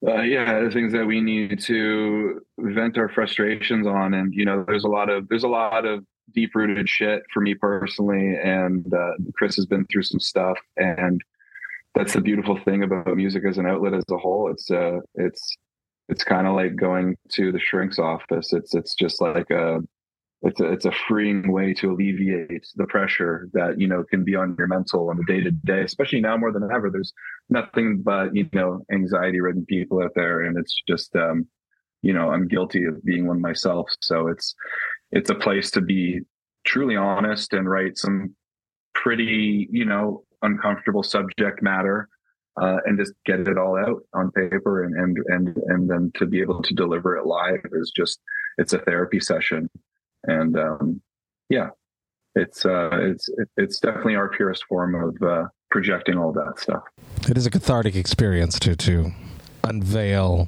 uh, yeah the things that we need to vent our frustrations on. And you know there's a lot of there's a lot of deep rooted shit for me personally. And uh, chris has been through some stuff. And that's the beautiful thing about music as an outlet as a whole. It's uh it's it's kind of like going to the shrink's office. It's it's just like a it's a, it's a freeing way to alleviate the pressure that you know can be on your mental on the day to day especially now more than ever. There's nothing but you know anxiety ridden people out there and it's just um you know i'm guilty of being one myself. So it's it's a place to be truly honest and write some pretty you know uncomfortable subject matter uh, and just get it all out on paper and and and and then to be able to deliver it live is just it's a therapy session and um, yeah, it's uh, it's it's definitely our purest form of uh, projecting all that stuff. It is a cathartic experience to to unveil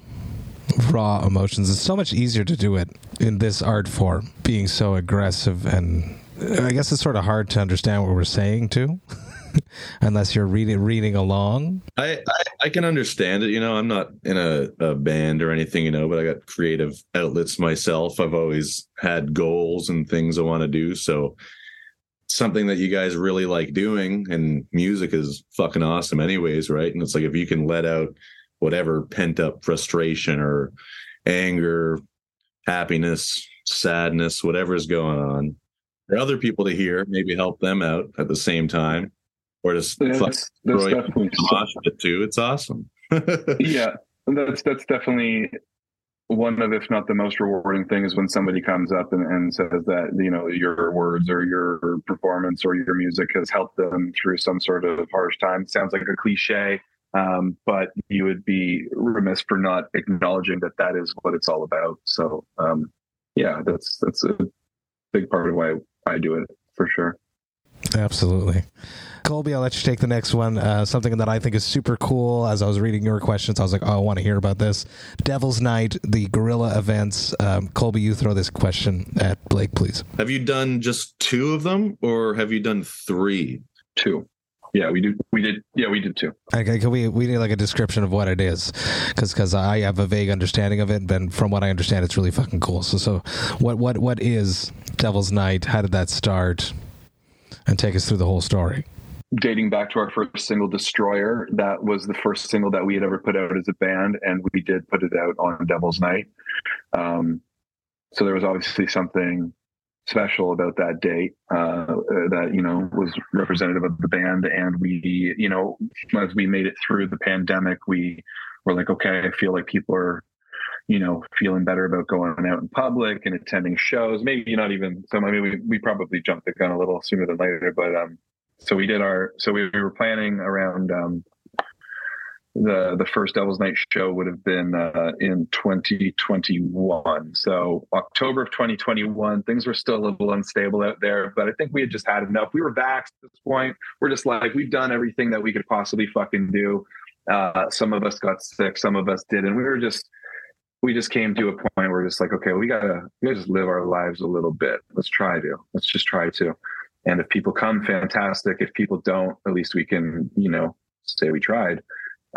raw emotions. It's so much easier to do it in this art form, being so aggressive and I guess it's sort of hard to understand what we're saying too. <laughs> <laughs> unless you're reading reading along. I, I, I can understand it. You know, I'm not in a, a band or anything. You know, but I got creative outlets myself. I've always had goals and things I want to do. So something that you guys really like doing, and music is fucking awesome, anyways, right? And it's like if you can let out whatever pent up frustration or anger, happiness, sadness, whatever's going on for other people to hear, maybe help them out at the same time or just yeah, that's, that's definitely it too. It's awesome. <laughs> yeah, that's that's definitely one of, if not the most rewarding things when somebody comes up and, and says that you know your words or your performance or your music has helped them through some sort of harsh time. It sounds like a cliche, um, but you would be remiss for not acknowledging that that is what it's all about. So, um, yeah, that's that's a big part of why I do it for sure. Absolutely. Colby, I'll let you take the next one. Uh, something that I think is super cool. As I was reading your questions, I was like, oh, I want to hear about this. Devil's Night, the guerrilla events. Um, Colby, you throw this question at Blake, please. Have you done just two of them or have you done three? Two. Yeah, we do. We did. Yeah, we did too. Okay, can we we need like a description of what it is, because because I have a vague understanding of it, but from what I understand, it's really fucking cool. So so what what what is Devil's Night? How did that start? And take us through the whole story. Dating back to our first single, Destroyer, that was the first single that we had ever put out as a band, and we did put it out on Devil's Night. Um, so there was obviously something special about that date uh, that you know was representative of the band and we you know as we made it through the pandemic we were like okay i feel like people are you know feeling better about going out in public and attending shows maybe not even so i mean we, we probably jumped the gun a little sooner than later but um so we did our so we, we were planning around um the the first Devil's Night show would have been uh, in 2021. So October of 2021, things were still a little unstable out there, but I think we had just had enough. We were back at this point. We're just like we've done everything that we could possibly fucking do. Uh, some of us got sick, some of us did, and we were just we just came to a point where we're just like, okay, we gotta we gotta just live our lives a little bit. Let's try to. Let's just try to. And if people come, fantastic. If people don't, at least we can, you know, say we tried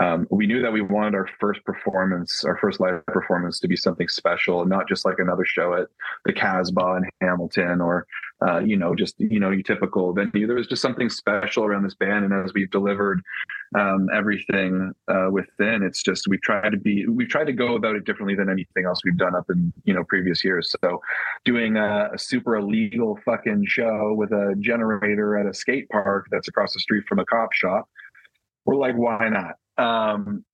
um, we knew that we wanted our first performance, our first live performance, to be something special, not just like another show at the Casbah in Hamilton or, uh, you know, just you know, your typical venue. There was just something special around this band, and as we've delivered um, everything uh, within, it's just we try to be, we try to go about it differently than anything else we've done up in you know previous years. So, doing a, a super illegal fucking show with a generator at a skate park that's across the street from a cop shop we're like, why not? Um,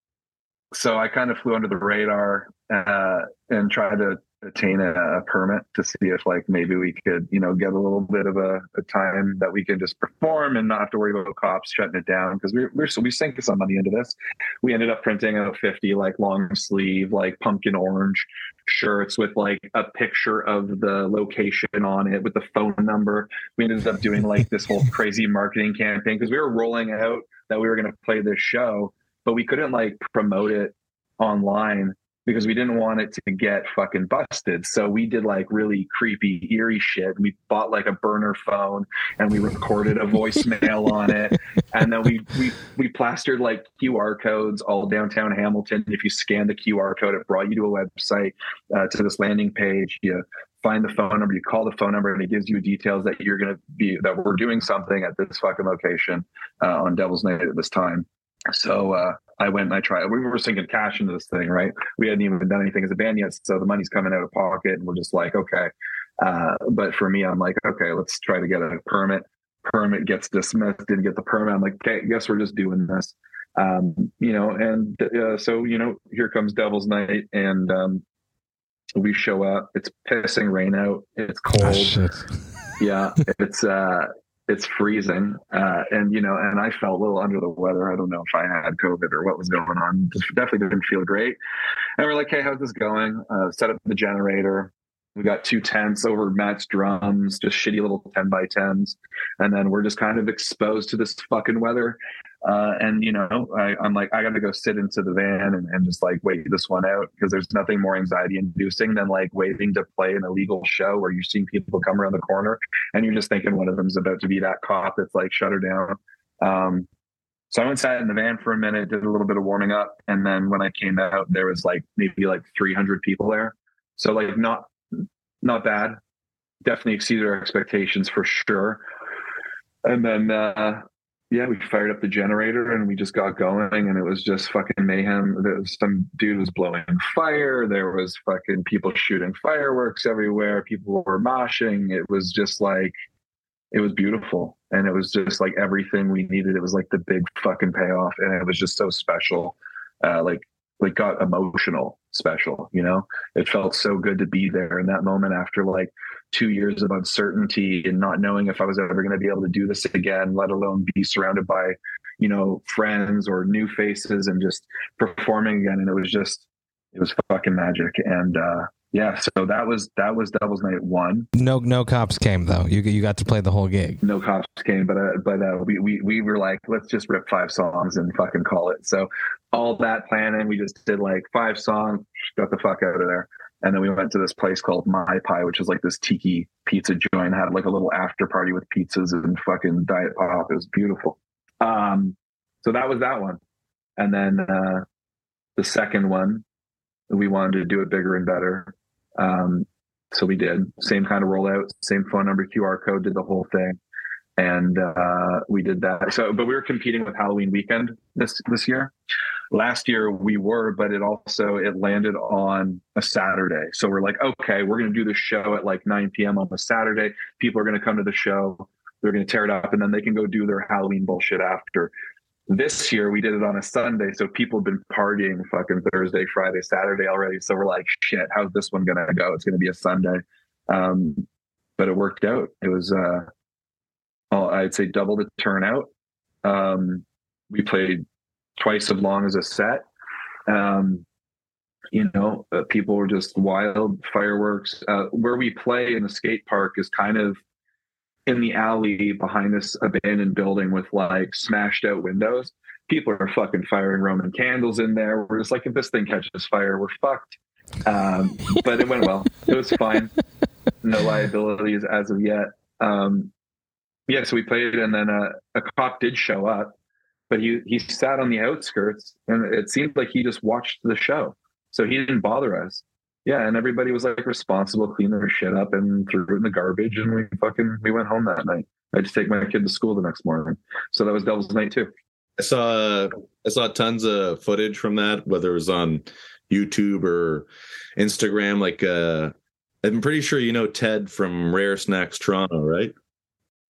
so I kind of flew under the radar uh, and tried to attain a, a, permit to see if like maybe we could you know get a little bit of a, a time that we can just perform and not have to worry about cops shutting it down. Because we're, we're so we sank some money into this. We ended up printing out 50 like long sleeve like pumpkin orange shirts with like a picture of the location on it with the phone number. We ended up doing like this whole <laughs> crazy marketing campaign because we were rolling out that we were going to play this show but we couldn't like promote it online because we didn't want it to get fucking busted. So we did like really creepy, eerie shit. We bought like a burner phone and we recorded a voicemail on it. <laughs> And then we, we, we plastered like QR codes all downtown Hamilton. If you scan the QR code, it brought you to a website, uh, to this landing page. You find the phone number, you call the phone number and it gives you details that you're going to be, that we're doing something at this fucking location, uh, on Devil's Night at this time. So uh, I went and I tried. We were sinking cash into this thing, right? We hadn't even done anything as a band yet, so the money's coming out of pocket, and we're just like, okay. Uh, but for me, I'm like, okay, let's try to get a permit. Permit gets dismissed. Didn't get the permit. I'm like, okay, guess we're just doing this. Um, you know, and uh, so you know, here comes Devil's Night, and um, we show up. It's pissing rain out. It's cold. Oh, yeah, it's uh, it's freezing uh, and you know and i felt a little under the weather. I don't know if i had covid or what was going on. Just definitely didn't feel great. And we're like hey how's this going? Uh, set up the generator we got two tents over Matt's drums, just shitty little 10 by 10s. And then we're just kind of exposed to this fucking weather. Uh, and, you know, I, am like, I got to go sit into the van and, and just like wait this one out because there's nothing more anxiety inducing than like waiting to play an illegal show where you're seeing people come around the corner and you're just thinking one of them's about to be that cop that's like shut her down. Um, so I went sat in the van for a minute, did a little bit of warming up. And then when I came out, there was like maybe like 300 people there. So like not, not bad. Definitely exceeded our expectations for sure. And then, uh, yeah, we fired up the generator and we just got going and it was just fucking mayhem. There was some dude was blowing fire. There was fucking people shooting fireworks everywhere. People were moshing. It was just like, it was beautiful. And it was just like everything we needed. It was like the big fucking payoff. And it was just so special. Uh, like, like got emotional special, you know, it felt so good to be there in that moment after like two years of uncertainty and not knowing if I was ever going to be able to do this again, let alone be surrounded by, you know, friends or new faces and just performing again. And it was just, it was fucking magic. And, uh, yeah, so that was that was Devil's Night one. No, no cops came though. You you got to play the whole gig. No cops came, but uh, but uh, we we we were like, let's just rip five songs and fucking call it. So all that planning, we just did like five songs, got the fuck out of there. And then we went to this place called My Pie, which is like this tiki pizza joint. Had like a little after party with pizzas and fucking diet pop. It was beautiful. Um, so that was that one. And then uh, the second one, we wanted to do it bigger and better. Um, so we did same kind of rollout, same phone number, QR code, did the whole thing, and uh, we did that. So, but we were competing with Halloween weekend this this year. Last year we were, but it also it landed on a Saturday. So we're like, okay, we're going to do the show at like 9 p.m. on a Saturday. People are going to come to the show. They're going to tear it up, and then they can go do their Halloween bullshit after. This year we did it on a Sunday, so people have been partying fucking Thursday, Friday, Saturday already. So we're like, shit, how's this one gonna go? It's gonna be a Sunday, um, but it worked out. It was, uh, I'd say, double the turnout. Um, we played twice as long as a set. Um, you know, uh, people were just wild fireworks. Uh, where we play in the skate park is kind of in the alley behind this abandoned building with like smashed out windows. People are fucking firing Roman candles in there. We're just like, if this thing catches fire, we're fucked. Um, but it went well. It was fine. No liabilities as of yet. Um, yeah, so we played, and then uh, a cop did show up, but he he sat on the outskirts, and it seemed like he just watched the show, so he didn't bother us yeah, and everybody was like responsible, cleaned their shit up and threw it in the garbage, and we fucking we went home that night. I had to take my kid to school the next morning, so that was Devil's Night too. I saw I saw tons of footage from that, whether it was on YouTube or Instagram. Like, uh, I'm pretty sure you know Ted from Rare Snacks Toronto, right?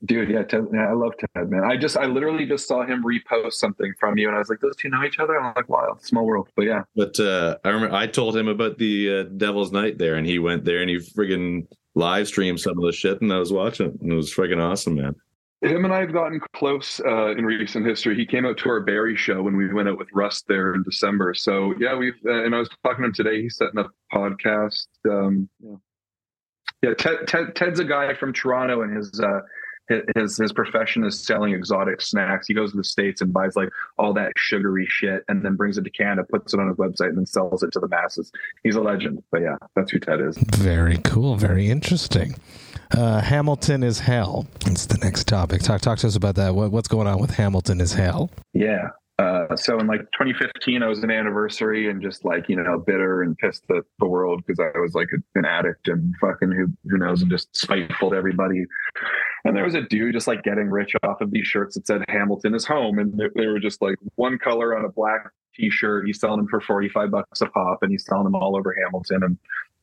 Dude, yeah, Ted, yeah, I love Ted, man. I just, I literally just saw him repost something from you, and I was like, "Those two know each other." I'm like, "Wow, small world." But yeah, but uh, I remember I told him about the uh, Devil's Night there, and he went there and he friggin' live streamed some of the shit, and I was watching, and it was friggin' awesome, man. Him and I have gotten close uh, in recent history. He came out to our Barrie show when we went out with Rust there in December. So yeah, we've uh, and I was talking to him today. He's setting up a podcast. Um, yeah, yeah Ted, Ted, Ted's a guy from Toronto, and his uh, his his profession is selling exotic snacks. He goes to the states and buys like all that sugary shit, and then brings it to Canada, puts it on his website, and then sells it to the masses. He's a legend. But yeah, that's who Ted is. Very cool. Very interesting. Uh, Hamilton is hell. It's the next topic. Talk talk to us about that. What, what's going on with Hamilton is hell? Yeah. Uh, so in like 2015, I was an anniversary and just like you know bitter and pissed at the world because I was like an addict and fucking who who knows and just spiteful to everybody. And there was a dude just like getting rich off of these shirts that said Hamilton is home, and they, they were just like one color on a black T-shirt. He's selling them for 45 bucks a pop, and he's selling them all over Hamilton. And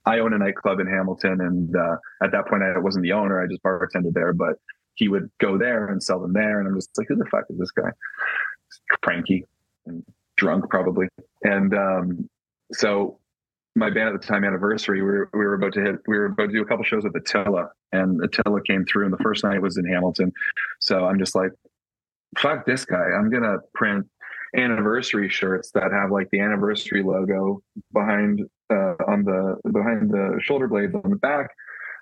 I own a nightclub in Hamilton, and uh, at that point, I wasn't the owner; I just bartended there, but he would go there and sell them there, and I'm just like, who the fuck is this guy? Cranky and drunk probably. And um, so my band at the time anniversary, we were, we were about to hit, we were about to do a couple shows at the Tilla and the Tilla came through and the first night was in Hamilton. So I'm just like, fuck this guy. I'm going to print anniversary shirts that have like the anniversary logo behind, uh, on the, behind the shoulder blades on the back.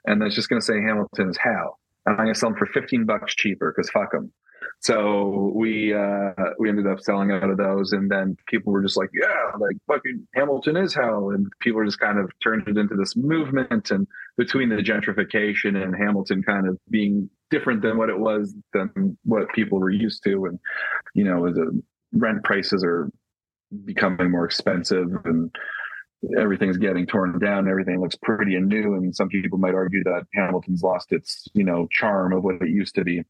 And that's just going to say Hamilton is hell. And I'm going to sell them for 15 bucks cheaper because fuck them. So we uh, we ended up selling out of those, and then people were just like, "Yeah, like fucking Hamilton is hell," and people just kind of turned it into this movement. And between the gentrification and Hamilton kind of being different than what it was than what people were used to, and you know, the rent prices are becoming more expensive and everything's getting torn down everything looks pretty and new and some people might argue that hamilton's lost its you know charm of what it used to be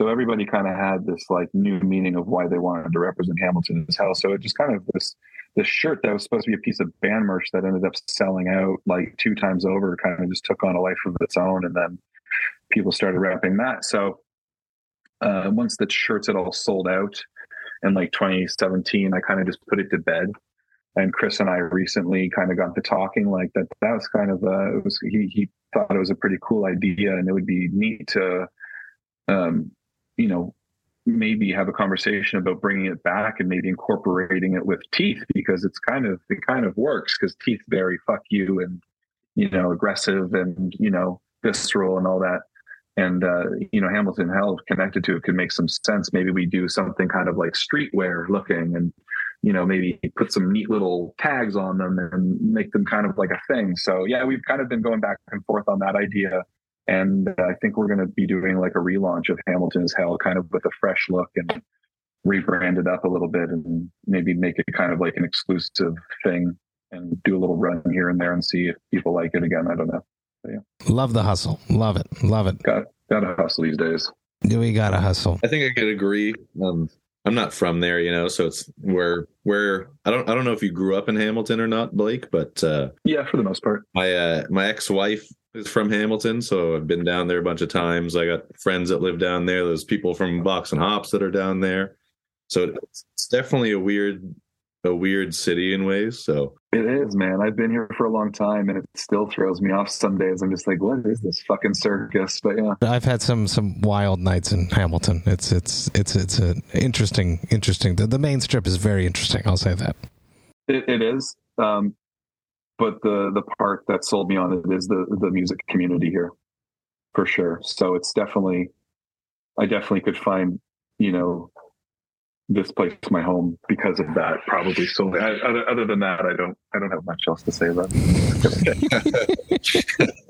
so everybody kind of had this like new meaning of why they wanted to represent Hamilton as hell. So it just kind of this this shirt that was supposed to be a piece of band merch that ended up selling out like two times over, kind of just took on a life of its own, and then people started wrapping that. So uh, once the shirts had all sold out in like 2017, I kind of just put it to bed. And Chris and I recently kind of got to talking like that. That was kind of a, it was he he thought it was a pretty cool idea, and it would be neat to um, you know, maybe have a conversation about bringing it back and maybe incorporating it with teeth because it's kind of it kind of works because teeth very fuck you and you know aggressive and you know visceral and all that. And uh, you know hamilton hell connected to it could make some sense. Maybe we do something kind of like streetwear looking and you know maybe put some neat little tags on them and make them kind of like a thing. So yeah we've kind of been going back and forth on that idea and I think we're going to be doing like a relaunch of Hamilton's Hell, kind of with a fresh look and rebrand it up a little bit and maybe make it kind of like an exclusive thing and do a little run here and there and see if people like it again. I don't know. But yeah, Love the hustle. Love it. Love it. got got to hustle these days. Do We got to hustle. I think I could agree. Um, I'm not from there, you know, so it's where where I don't I don't know if you grew up in Hamilton or not, Blake, but uh, Yeah, for the most part. my uh, my ex wife is from Hamilton, so I've been down there a bunch of times. I got friends that live down there. There's people from Box and Hops that are down there, so it's, it's definitely a weird a weird city in ways. So It is, man. I've been here for a long time, and it still throws me off some days. I'm just like, what is this fucking circus? But yeah, I've had some some wild nights in Hamilton. It's it's it's it's an interesting interesting. The, the main strip is very interesting. I'll say that. it, it is. Um, but the the part that sold me on it is the the music community here, for sure. So it's definitely, I definitely could find, you know, this place my home because of that. Probably. So I, other other than that, I don't I don't have much else to say about it. <laughs> <laughs>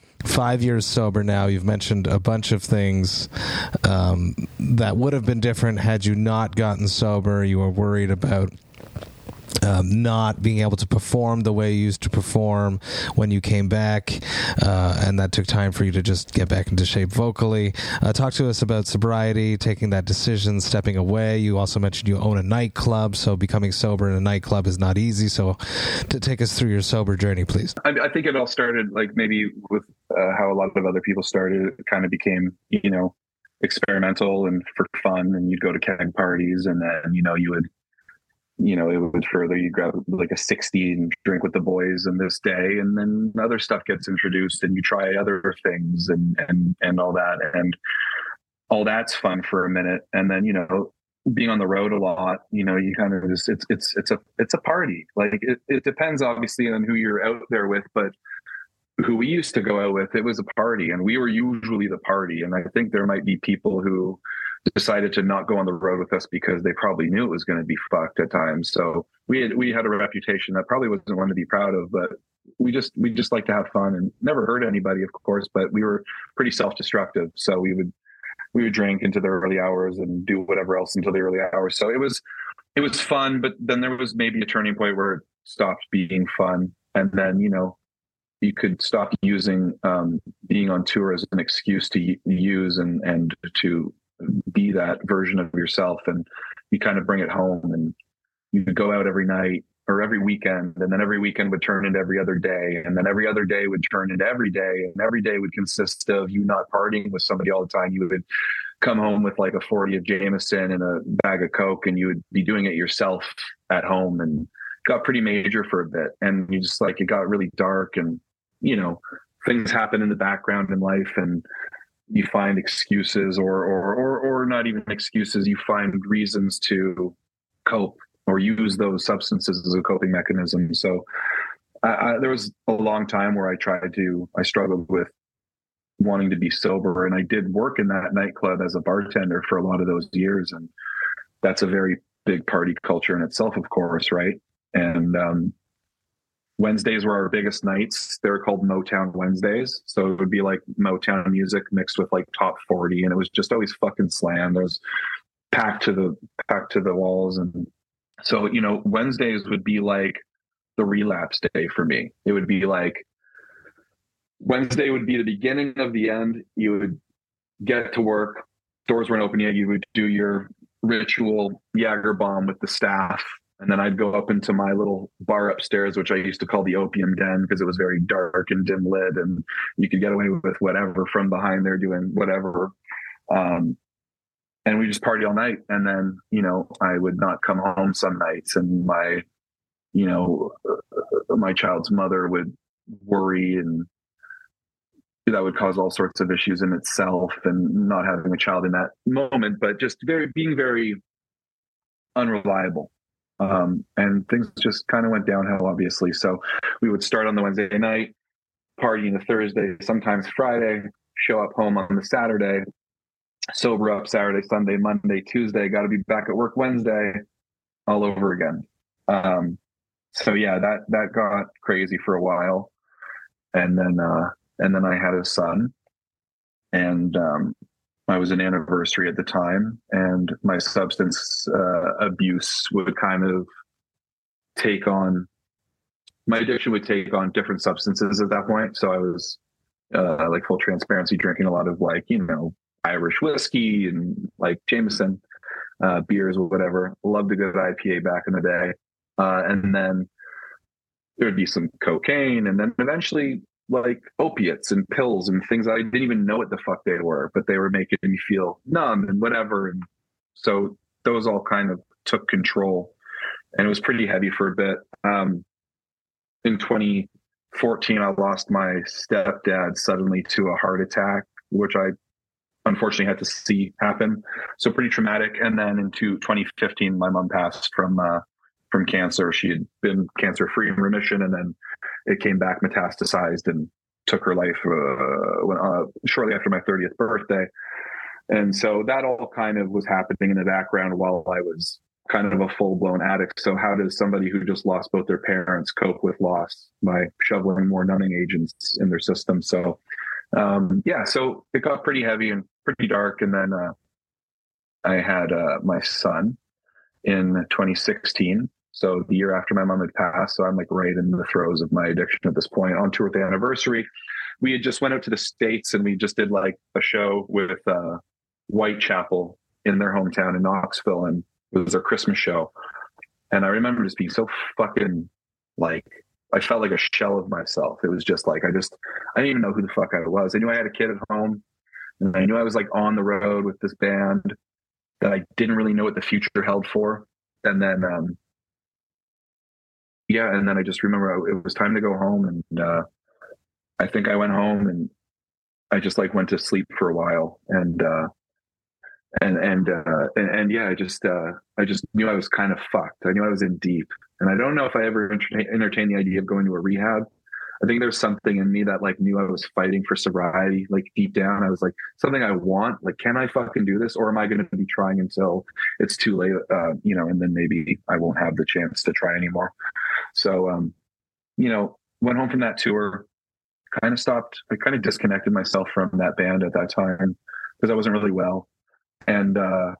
Five years sober now. You've mentioned a bunch of things um, that would have been different had you not gotten sober. You were worried about um, not being able to perform the way you used to perform when you came back, uh, and that took time for you to just get back into shape vocally. Uh, talk to us about sobriety, taking that decision, stepping away. You also mentioned you own a nightclub, so becoming sober in a nightclub is not easy. So, to take us through your sober journey, please. I, I think it all started like maybe with uh, how a lot of other people started. It kind of became, you know, experimental and for fun. And you'd go to keg parties, and then you know you would, you know, it would further. You grab like a sixty and drink with the boys and this day, and then other stuff gets introduced, and you try other things and and and all that, and all that's fun for a minute, and then you know being on the road a lot, you know, you kind of just it's it's it's a it's a party. Like it, it depends obviously on who you're out there with, but who we used to go out with, it was a party, and we were usually the party. And I think there might be people who decided to not go on the road with us because they probably knew it was going to be fucked at times. So we had we had a reputation that probably wasn't one to be proud of, but we just we just like to have fun and never hurt anybody, of course. But we were pretty self destructive, so we would we would drink into the early hours and do whatever else until the early hours. So it was it was fun, but then there was maybe a turning point where it stopped being fun, and then you know you could stop using um, being on tour as an excuse to use and and to be that version of yourself, and you kind of bring it home, and you go out every night or every weekend, and then every weekend would turn into every other day, and then every other day would turn into every day, and every day would consist of you not partying with somebody all the time. You would come home with like a 40 of Jameson and a bag of Coke, and you would be doing it yourself at home, and got pretty major for a bit, and you just like it got really dark, and you know things happen in the background in life, and you find excuses or or or, or not even excuses. You find reasons to cope or use those substances as a coping mechanism. So I, I, there was a long time where I tried to, I struggled with wanting to be sober, and I did work in that nightclub as a bartender for a lot of those years, and that's a very big party culture in itself, of course, right? And um, Wednesdays were our biggest nights. They were called Motown Wednesdays. So it would be like Motown music mixed with like top 40. And it was just always fucking slammed. There was packed to the packed to the walls. And so, you know, Wednesdays would be like the relapse day for me. It would be like Wednesday would be the beginning of the end. You would get to work. Doors weren't open yet. You would do your ritual Jager bomb with the staff. And then I'd go up into my little bar upstairs, which I used to call the opium den because it was very dark and dim lit, and you could get away with whatever from behind there doing whatever. Um, and we just party all night. And then, you know, I would not come home some nights, and my, you know, uh, my child's mother would worry and that would cause all sorts of issues in itself and not having a child in that moment but just very being very unreliable um, and things just kind of went downhill obviously. So we would start on the wednesday night partying the thursday sometimes friday show up home on the saturday sober up saturday sunday monday tuesday got to be back at work wednesday all over again. Um, so yeah that that got crazy for a while. And then uh and then I had a son, and um, I was an anniversary at the time, and my substance uh, abuse would kind of take on my addiction would take on different substances at that point. So I was uh, like full transparency, drinking a lot of like you know Irish whiskey and like Jameson uh, beers or whatever. Loved a good IPA back in the day, uh, and then there would be some cocaine, and then eventually like opiates and pills and things I didn't even know what the fuck they were, but they were making me feel numb and whatever. And so those all kind of took control and it was pretty heavy for a bit. Um, in 2014, I lost my stepdad suddenly to a heart attack, which I unfortunately had to see happen. So pretty traumatic. And then into 2015, my mom passed from, uh, from cancer. She had been cancer free in remission and then it came back metastasized and took her life uh, when, uh, shortly after my 30th birthday. And so that all kind of was happening in the background while I was kind of a full blown addict. So how does somebody who just lost both their parents cope with loss by shoveling more numbing agents in their system? So um, yeah, so it got pretty heavy and pretty dark. And then uh, I had uh, my son in 2016 so the year after my mom had passed, so I'm like right in the throes of my addiction at this point. On tour with the anniversary, we had just went out to the states and we just did like a show with uh, Whitechapel in their hometown in Knoxville, and it was their Christmas show. And I remember just being so fucking like I felt like a shell of myself. It was just like I just I didn't even know who the fuck I was. I knew I had a kid at home, and I knew I was like on the road with this band that I didn't really know what the future held for. And then um, yeah, and then I just remember it was time to go home, and uh, I think I went home and I just like went to sleep for a while, and uh, and and, uh, and and yeah, I just uh, I just knew I was kind of fucked. I knew I was in deep, and I don't know if I ever entertain, entertained the idea of going to a rehab. I think there's something in me that like knew I was fighting for sobriety, like deep down. I was like, something I want, like, can I fucking do this? Or am I going to be trying until it's too late? Uh, you know, and then maybe I won't have the chance to try anymore. So, um, you know, went home from that tour, kind of stopped, I kind of disconnected myself from that band at that time because I wasn't really well. And, uh,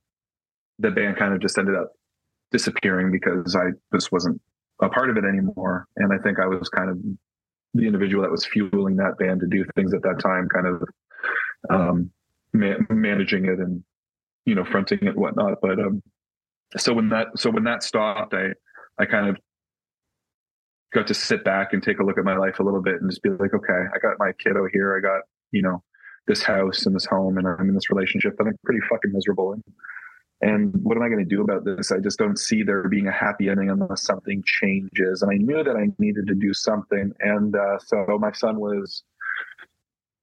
the band kind of just ended up disappearing because I just wasn't a part of it anymore. And I think I was kind of the individual that was fueling that band to do things at that time, kind of um, ma- managing it and you know fronting it and whatnot. But um, so when that so when that stopped, I I kind of got to sit back and take a look at my life a little bit and just be like, okay, I got my kiddo here. I got you know this house and this home, and I'm in this relationship that I'm pretty fucking miserable in. And what am I going to do about this? I just don't see there being a happy ending unless something changes. And I knew that I needed to do something. And uh, so my son was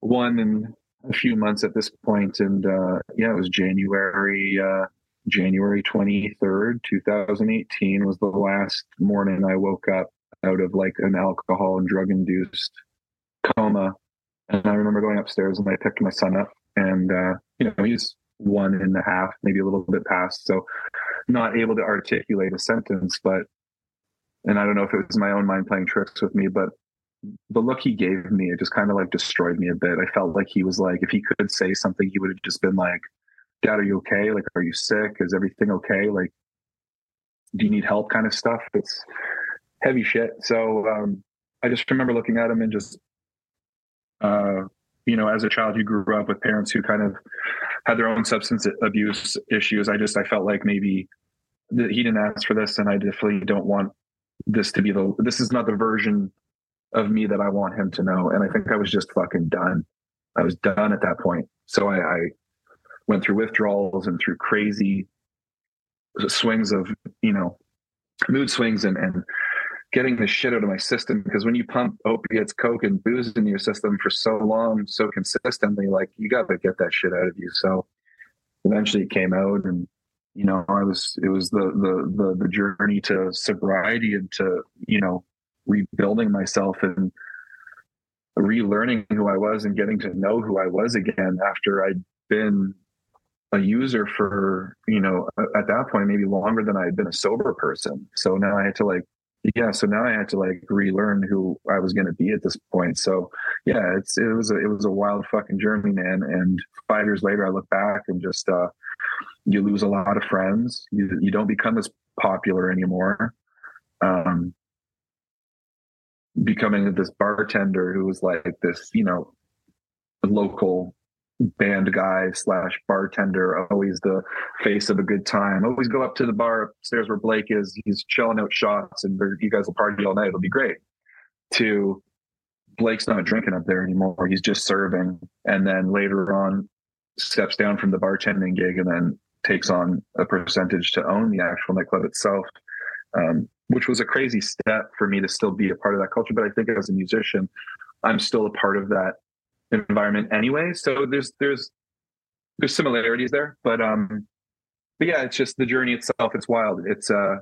one in a few months at this point, and uh, yeah, it was January uh, January twenty third, two thousand eighteen, was the last morning I woke up out of like an alcohol and drug induced coma. And I remember going upstairs and I picked my son up, and uh, you know he's one and a half, maybe a little bit past. So not able to articulate a sentence, but and I don't know if it was my own mind playing tricks with me, but the look he gave me, it just kind of like destroyed me a bit. I felt like he was like, if he could say something, he would have just been like, Dad, are you okay? Like, are you sick? Is everything okay? Like, do you need help kind of stuff? It's heavy shit. So um, I just remember looking at him and just uh, you know, as a child, you grew up with parents who kind of had their own substance abuse issues. I just I felt like maybe that he didn't ask for this, and I definitely don't want this to be the. This is not the version of me that I want him to know. And I think I was just fucking done. I was done at that point. So I, I went through withdrawals and through crazy swings of you know mood swings and and getting the shit out of my system because when you pump opiates, coke, and booze into your system for so long, so consistently, like you got to get that shit out of you. So eventually it came out, and you know, I was it was the the the, the journey to sobriety and to you know rebuilding myself and relearning who I was and getting to know who I was again after I'd been a user for you know at that point maybe longer than I had been a sober person. So now I had to like yeah so now i had to like relearn who i was going to be at this point. So yeah it's it was a it was a wild fucking journey man. And five years later i look back and just uh you lose a lot of friends. You, you don't become as popular anymore. Um becoming this bartender who was like this you know local band guy slash bartender, always the face of a good time. Always go up to the bar upstairs where Blake is. He's chilling out shots, and you guys will party all night. It'll be great. To Blake's not drinking up there anymore. He's just serving, and then later on steps down from the bartending gig, and then takes on a percentage to own the actual nightclub itself. Um, which was a crazy step for me to still be a part of that culture. But I think as a musician, I'm still a part of that environment anyway. So there's there's there's similarities there, but um, but yeah, it's just the journey itself. It's wild. It's uh,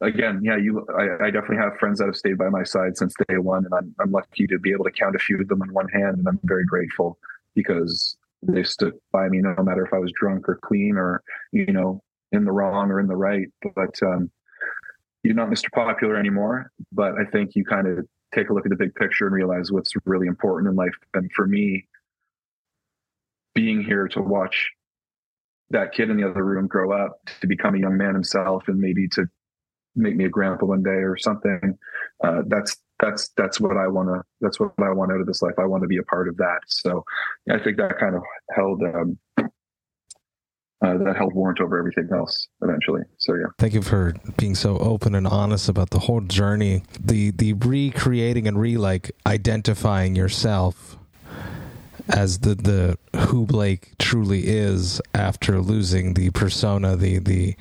again, yeah, you. I, I definitely have friends that have stayed by my side since day one, and I'm I'm lucky to be able to count a few of them in one hand, and I'm very grateful because they stood by me no matter if I was drunk or clean or you know in the wrong or in the right. But um, you're not Mr. Popular anymore. But I think you kind of take a look at the big picture and realize what's really important in life. And for me, being here to watch that kid in the other room grow up to become a young man himself and maybe to make me a grandpa one day or something uh, that's that's that's what i want to that's what i want out of this life i want to be a part of that so i think that kind of held um, uh, that held warrant over everything else eventually. So yeah. Thank you for being so open and honest about the whole journey, the the recreating and re like identifying yourself as the the who Blake truly is after losing the persona, the the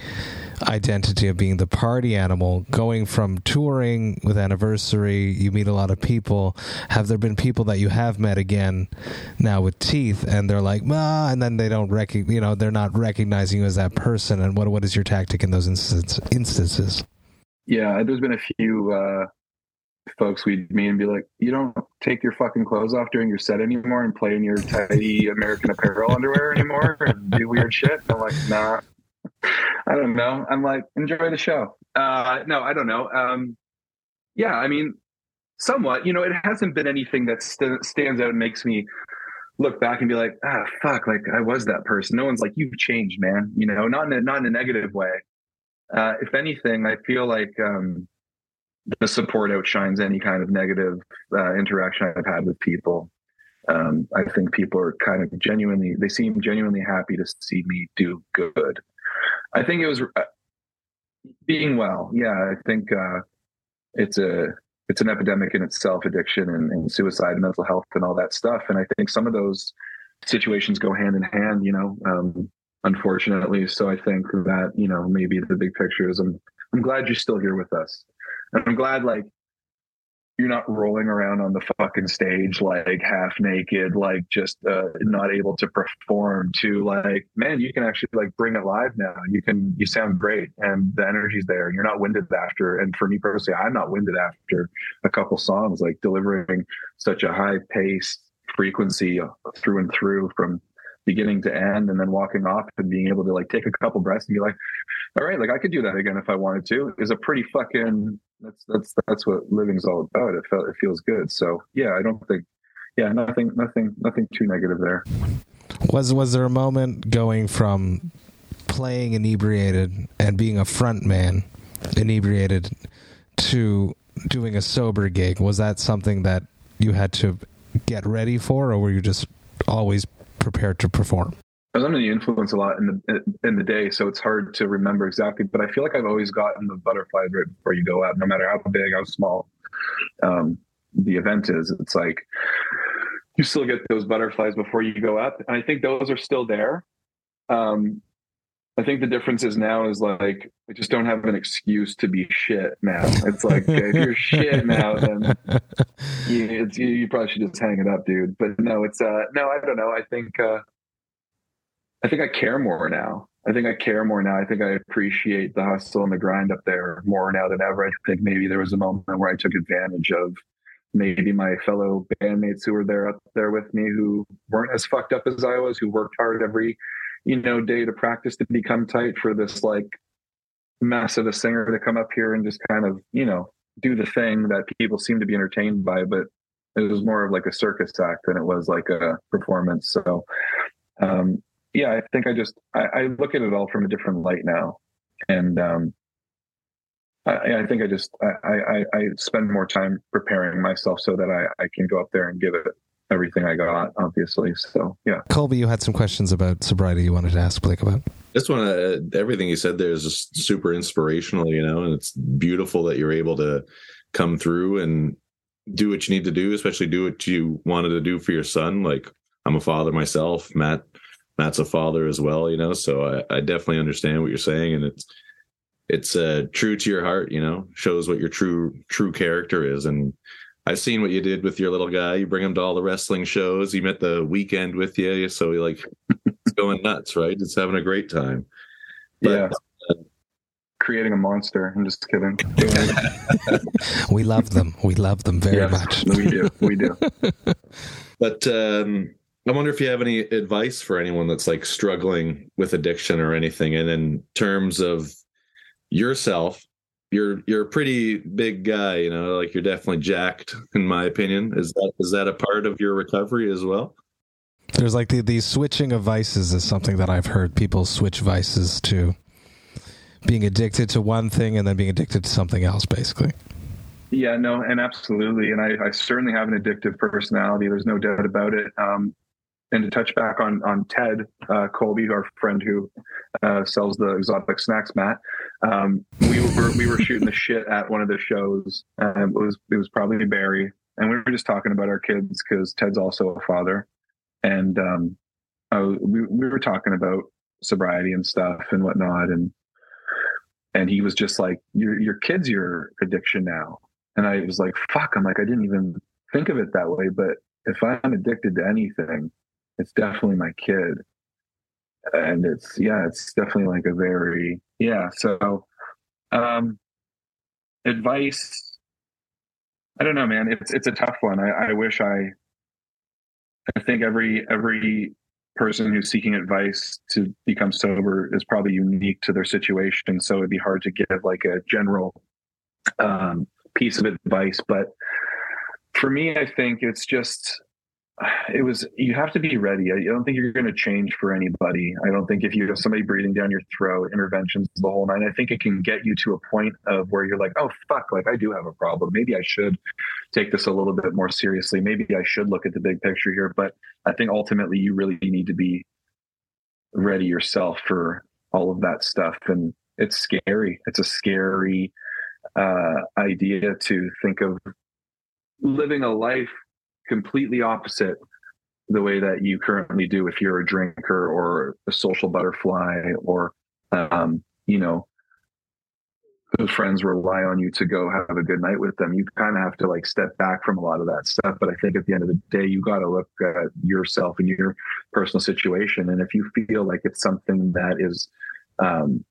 identity of being the party animal, going from touring with anniversary, you meet a lot of people. Have there been people that you have met again now with teeth and they're like, ah, and then they don't recognize, you know, they're not recognizing you as that person. And what what is your tactic in those instance, instances? Yeah, there's been a few uh, folks we'd meet and be like, you don't take your fucking clothes off during your set anymore and play in your tidy American Apparel underwear anymore and do weird shit. I'm like, nah, I don't know. I'm like, enjoy the show. Uh, no, I don't know. Um, yeah, I mean, somewhat. You know, it hasn't been anything that st- stands out and makes me look back and be like, ah, fuck, like I was that person. No one's like, you've changed, man. You know, not in a, not in a negative way. Uh, if anything, I feel like um, the support outshines any kind of negative uh, interaction I've had with people. Um, I think people are kind of genuinely, they seem genuinely happy to see me do good. I think it was uh, being well. Yeah, I think uh, it's a it's an epidemic in itself, addiction and, and, suicide, and mental health, and all that stuff. And I think some of those situations go hand in hand. You know, um, unfortunately. So I think that you know maybe the big picture is I'm I'm glad you're still here with us, and I'm glad like you're not rolling around on the fucking stage like half naked, like just uh, not able to perform. To like, man, you can actually like bring it live now. You can, you sound great, and the energy's there. You're not winded after. And for me personally, I'm not winded after a couple songs. Like delivering such a high paced frequency through and through from beginning to end and then walking off and being able to like take a couple breaths and be like all right like i could do that again if i wanted to is a pretty fucking that's that's that's what living's all about. It felt it feels good. So yeah i don't think yeah nothing nothing nothing too negative there. Was was there a moment going from playing inebriated and being a front man inebriated to doing a sober gig? Was that something that you had to get ready for, or were you just always prepared to perform? I was under the influence a lot in the in the day, so it's hard to remember exactly. But I feel like I've always gotten the butterflies right before you go up, no matter how big, how small um, the event is. It's like you still get those butterflies before you go up, and I think those are still there. Um, I think the difference is now is like I just don't have an excuse to be shit now. It's like if you're shit now, then <laughs> you, you, you probably should just hang it up, dude. But no, it's uh no, I don't know. I think uh I think I care more now. I think I care more now. I think I appreciate the hustle and the grind up there more now than ever. I think maybe there was a moment where I took advantage of maybe my fellow bandmates who were there up there with me who weren't as fucked up as I was, who worked hard every, you know, day to practice to become tight for this like mess of a singer to come up here and just kind of, you know, do the thing that people seem to be entertained by, but it was more of like a circus act than it was like a performance. So um yeah, I think I just I, I, look at it all from a different light now, and um, I, I, think I just I, I, I spend more time preparing myself so that I, I can go up there and give it everything I got. Obviously, so yeah. Colby, you had some questions about sobriety you wanted to ask Blake about. Just want to everything you said there is just super inspirational, you know, and it's beautiful that you're able to come through and do what you need to do, especially do what you wanted to do for your son. Like I'm a father myself, Matt Matt's a father as well, you know. So I, I definitely understand what you're saying, and it's it's uh, true to your heart, you know. Shows what your true true character is, and I've seen what you did with your little guy. You bring him to all the wrestling shows. He met the weekend with you, so he like going nuts, right? It's having a great time. But, yeah. Uh, Creating a monster. I'm just kidding. <laughs> we love them. We love them very yes, much. we do. We do. <laughs> but um, I wonder if you have any advice for anyone that's like struggling with addiction or anything. And in terms of yourself, you're you're a pretty big guy, you know, like you're definitely jacked, in my opinion. Is that is that a part of your recovery as well? There's like the the switching of vices is something that I've heard people switch vices to being addicted to one thing and then being addicted to something else, basically. Yeah, no, and absolutely. And I, I, certainly have an addictive personality. There's no doubt about it. Um, and to touch back on on Ted uh, Colby, our friend who uh, sells the exotic snacks, Matt. Um, we were we were shooting the shit at one of the shows. It was it was probably Barrie, and we were just talking about our kids because Ted's also a father, and um, was, we we were talking about sobriety and stuff and whatnot, and and he was just like, "Your your kids, your addiction now," and I was like, "Fuck!" I'm like, I didn't even think of it that way, but if I'm addicted to anything, it's definitely my kid. And it's yeah it's definitely like a very yeah so um advice i don't know man it's it's a tough one. I i wish i i think every every person who's seeking advice to become sober is probably unique to their situation so it'd be hard to give like a general um piece of advice. But for me i think it's just <sighs> it was you have to be ready. I don't think you're going to change for anybody. I don't think if you have somebody breathing down your throat interventions the whole night i think it can get you to a point of where you're like oh fuck like i do have a problem. Maybe i should take this a little bit more seriously. Maybe i should look at the big picture here. But i think ultimately you really need to be ready yourself for all of that stuff. And it's scary. It's a scary uh, idea to think of living a life completely opposite the way that you currently do if you're a drinker or a social butterfly or um, you know those friends rely on you to go have a good night with them. You kind of have to like step back from a lot of that stuff but i think at the end of the day you got to look at yourself and your personal situation. And if you feel like it's something that is um,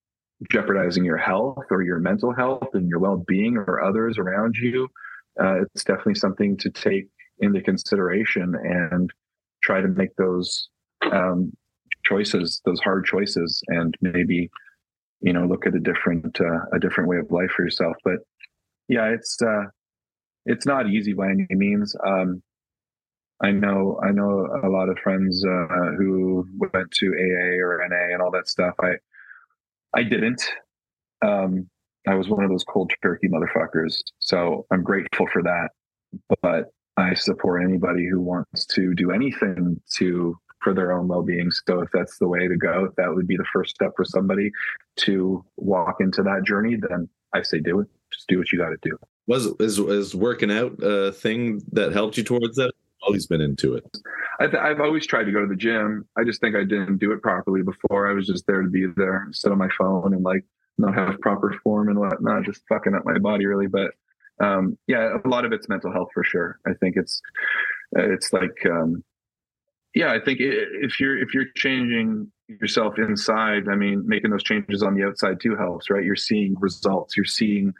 jeopardizing your health or your mental health and your well-being or others around you uh, it's definitely something to take into consideration and try to make those um, choices, those hard choices, and maybe you know look at a different uh, a different way of life for yourself. But yeah, it's uh, it's not easy by any means. Um, I know I know a lot of friends uh, who went to AA or NA and all that stuff. I I didn't. Um, I was one of those cold turkey motherfuckers. So I'm grateful for that. But I support anybody who wants to do anything to for their own well-being. So if that's the way to go, that would be the first step for somebody to walk into that journey, then I say do it. Just do what you got to do. Was is is working out a thing that helped you towards that? Always been into it. I have always tried to go to the gym. I just think I didn't do it properly before. I was just there to be there, sit on my phone, and like not have proper form and whatnot, just fucking up my body really. But um, yeah, a lot of it's mental health for sure. I think it's it's like um, yeah, I think if you're if you're changing yourself inside, I mean, making those changes on the outside too helps, right? You're seeing results. You're seeing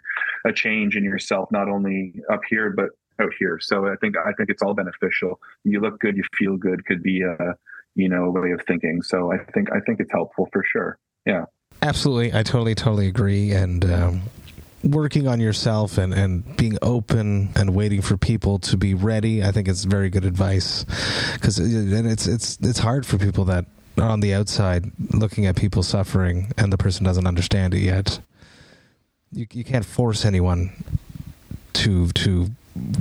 a change in yourself, not only up here but out here. So I think I think it's all beneficial. You look good, you feel good. Could be a you know way of thinking. So I think I think it's helpful for sure. Yeah, absolutely. I totally totally agree. And um, working on yourself and, and being open and waiting for people to be ready, I think it's very good advice because uh, and it's it's it's hard for people that are on the outside looking at people suffering and the person doesn't understand it yet. You you can't force anyone to to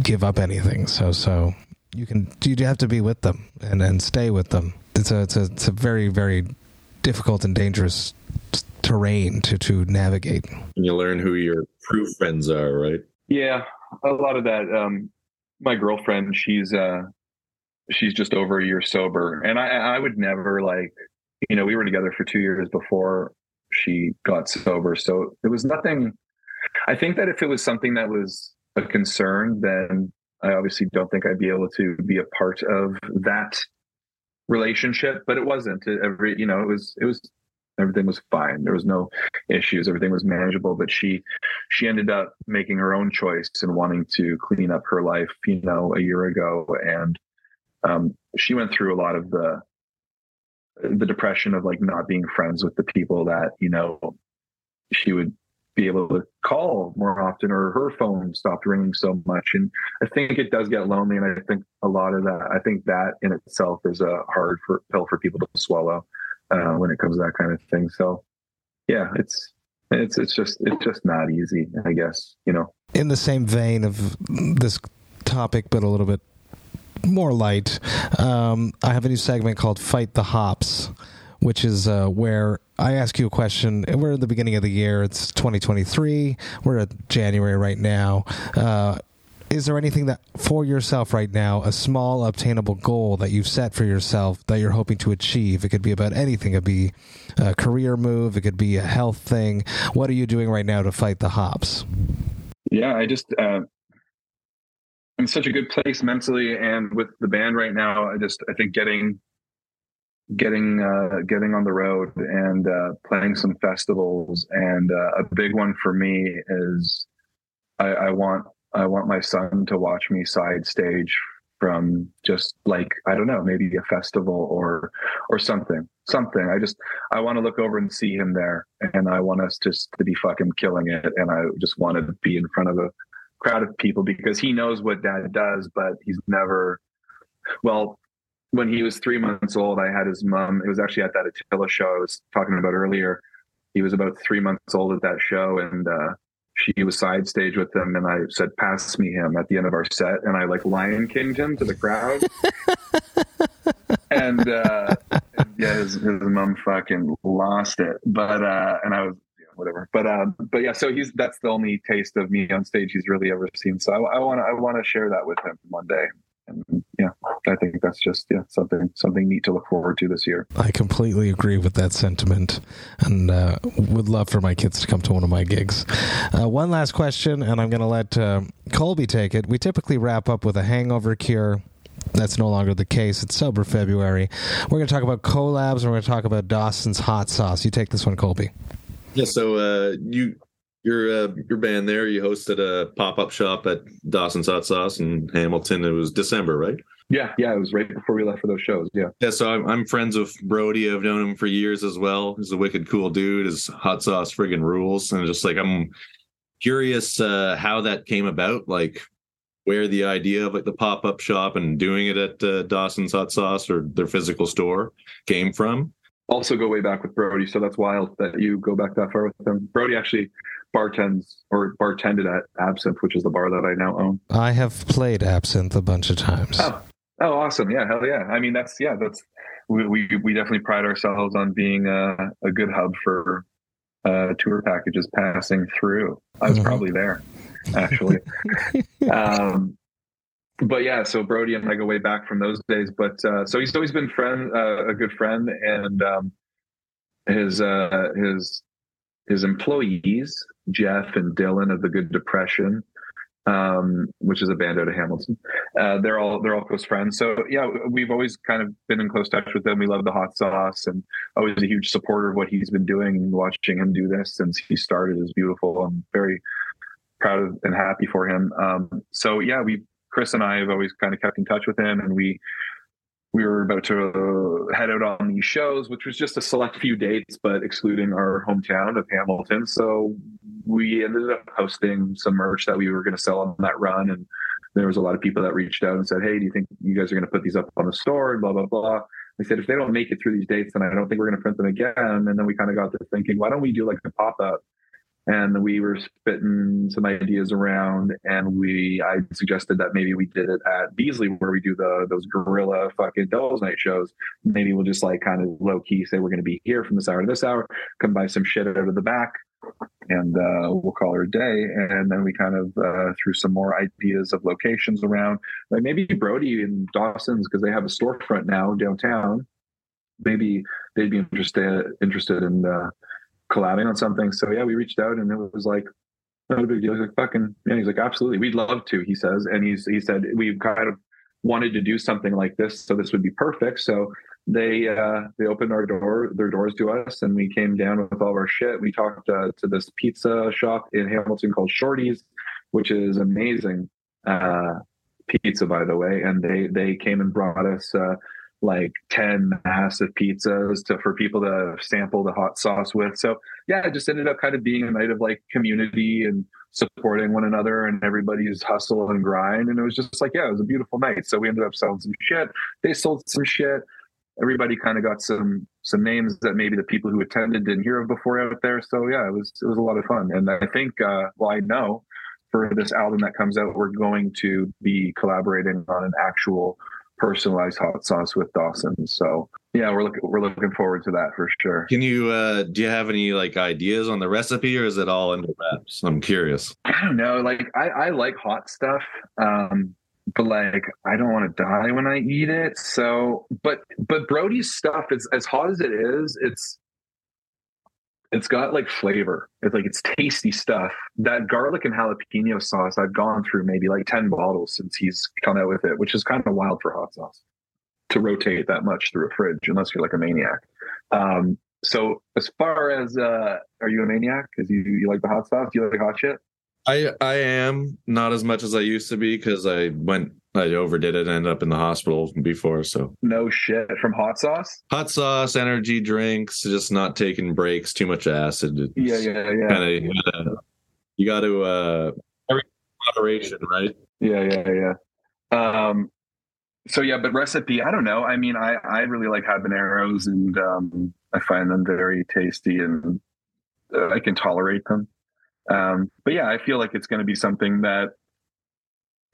give up anything. So so you can you have to be with them and and stay with them. It's a it's a it's a very very difficult and dangerous terrain to to navigate. And you learn who your true friends are, right? Yeah, a lot of that. Um, my girlfriend, she's uh, she's just over a year sober, and I I would never like, you know, we were together for two years before she got sober, so there was nothing. I think that if it was something that was a concern, then I obviously don't think I'd be able to be a part of that relationship. But it wasn't. Every you know, it was it was everything was fine. There was no issues. Everything was manageable. But she she ended up making her own choice and wanting to clean up her life. You know, a year ago, and um, she went through a lot of the the depression of like not being friends with the people that you know she would be able to call more often or her phone stopped ringing so much and i think it does get lonely and i think a lot of that i think that in itself is a hard for, pill for people to swallow uh, when it comes to that kind of thing so yeah it's it's it's just it's just not easy i guess you know in the same vein of this topic but a little bit more light um, i have a new segment called fight the hops which is uh, where I ask you a question. We're at the beginning of the year. It's 2023. We're at January right now. Uh, is there anything that for yourself right now, a small obtainable goal that you've set for yourself that you're hoping to achieve? It could be about anything. It could be a career move. It could be a health thing. What are you doing right now to fight the hops? Yeah, I just uh, I'm in such a good place mentally and with the band right now. I just I think getting getting uh, getting on the road and uh, playing some festivals. And uh, a big one for me is I, I, want I want my son to watch me side stage from just like I don't know maybe a festival or or something something. I just I want to look over and see him there, and I want us just to be fucking killing it. And I just want to be in front of a crowd of people because he knows what dad does, but he's never well when he was three months old, I had his mom. It was actually at that Attila show I was talking about earlier. He was about three months old at that show, and uh, she was side stage with him. And I said, "Pass me him" at the end of our set, and I like Lion Kinged him to the crowd. <laughs> and, uh, yeah, his, his mom fucking lost it. But uh, and I was whatever. But uh, but yeah, so he's that's the only taste of me on stage he's really ever seen. So I want to I want to share that with him one day and yeah, I think that's just yeah something something neat to look forward to this year. I completely agree with that sentiment, and uh, would love for my kids to come to one of my gigs. Uh, one last question, and I'm going to let uh, Colby take it. We typically wrap up with a hangover cure. That's no longer the case. It's sober February. We're going to talk about collabs, and we're going to talk about Dawson's hot sauce. You take this one, Colby. Yeah. So uh, you your uh, your band there. You hosted a pop up shop at Dawson's Hot Sauce in Hamilton. It was December, right? Yeah, yeah, it was right before we left for those shows. Yeah, yeah. So I'm, I'm friends with Brody. I've known him for years as well. He's a wicked cool dude. His hot sauce friggin' rules, and just like I'm curious uh, how that came about. Like where the idea of like the pop up shop and doing it at uh, Dawson's Hot Sauce or their physical store came from. Also go way back with Brody. So that's wild that you go back that far with him. Brody actually bartends or bartended at Absinthe, which is the bar that I now own. I have played Absinthe a bunch of times. Oh, oh awesome. Yeah, hell yeah. I mean, that's, yeah, that's, we, we, we definitely pride ourselves on being a, a good hub for uh, tour packages passing through. I was mm-hmm. probably there, actually. <laughs> um, but yeah, so Brody and I go way back from those days. But uh, so he's always been friend, uh, a good friend, and um, his uh, his his employees, Jeff and Dylan of the Good Depression, um, which is a band out of Hamilton. Uh, they're all they're all close friends. So yeah, we've always kind of been in close touch with them. We love the hot sauce, and always a huge supporter of what he's been doing. And watching him do this since he started is beautiful. I'm very proud of and happy for him. Um, so yeah, we Chris and I have always kind of kept in touch with him, and we we were about to uh, head out on these shows, which was just a select few dates, but excluding our hometown of Hamilton. So we ended up posting some merch that we were going to sell on that run, and there was a lot of people that reached out and said, "Hey, do you think you guys are going to put these up on the store?" And blah blah blah. We said, if they don't make it through these dates, then I don't think we're going to print them again. And then we kind of got to thinking, why don't we do like a pop up and we were spitting some ideas around and we i suggested that maybe we did it at beasley where we do the those guerrilla fucking devil's night shows. Maybe we'll just like kind of low key say we're going to be here from this hour to this hour come buy some shit out of the back and uh, we'll call her a day. And then we kind of uh, threw some more ideas of locations around. Like maybe brody and dawson's because they have a storefront now downtown. Maybe they'd be interested interested in uh, collabing on something. So yeah, we reached out and it was like not a big deal. He's like fucking yeah. He's like absolutely, we'd love to. He says, and he's he said we kind of wanted to do something like this, so this would be perfect. So they uh they opened our door their doors to us and we came down with all of our shit we talked uh, to this pizza shop in hamilton called shorty's which is amazing uh pizza by the way and they they came and brought us uh like 10 massive pizzas to for people to sample the hot sauce with. So yeah it just ended up kind of being a night of like community and supporting one another and everybody's hustle and grind. And it was just like yeah it was a beautiful night. So we ended up selling some shit. They sold some shit. Everybody kind of got some some names that maybe the people who attended didn't hear of before out there. So yeah it was it was a lot of fun. And i think uh well i know for this album that comes out we're going to be collaborating on an actual personalized hot sauce with Dawson. So yeah, we're looking we're looking forward to that for sure. Can you uh do you have any like ideas on the recipe or is it all in the wraps? I'm curious. I don't know. Like I, I like hot stuff. Um but like I don't want to die when I eat it. So but but Brody's stuff is as hot as it is, it's it's got like flavor. It's like it's tasty stuff. That garlic and jalapeno sauce, I've gone through maybe like 10 bottles since he's come out with it, which is kind of wild for hot sauce to rotate that much through a fridge, unless you're like a maniac. Um, so as far as uh are you a maniac? Because you, you like the hot sauce? Do you like hot shit? I I am not as much as I used to be because I went I overdid it and ended up in the hospital before. So no shit from hot sauce. Hot sauce, energy drinks, just not taking breaks, too much acid. It's yeah, yeah, yeah. Kind of you got to uh moderation, right? Yeah, yeah, yeah. Um, so yeah, but recipe, I don't know. I mean, I I really like habaneros, and um, I find them very tasty, and uh, I can tolerate them. Um, but yeah, I feel like it's going to be something that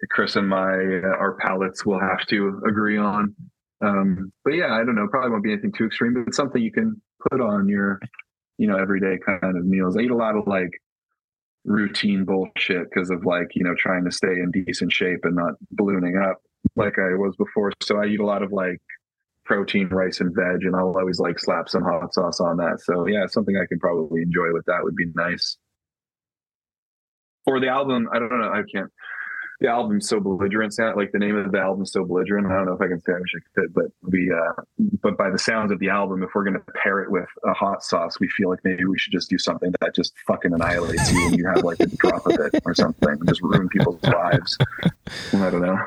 Chris and my uh, our palates will have to agree on. Um, but yeah, I don't know. Probably won't be anything too extreme, but it's something you can put on your, you know, everyday kind of meals. I eat a lot of like routine bullshit because of like you know trying to stay in decent shape and not ballooning up like I was before. So I eat a lot of like protein, rice, and veg, and I'll always like slap some hot sauce on that. So yeah, something I can probably enjoy with that would be nice. For the album, I don't know. I can't the album's so belligerent sound like the name of the album's so belligerent i don't know if i can say i wish i could but we uh but by the sounds of the album if we're going to pair it with a hot sauce we feel like maybe we should just do something that just fucking annihilates you and you have like a drop of it or something just ruin people's lives i don't know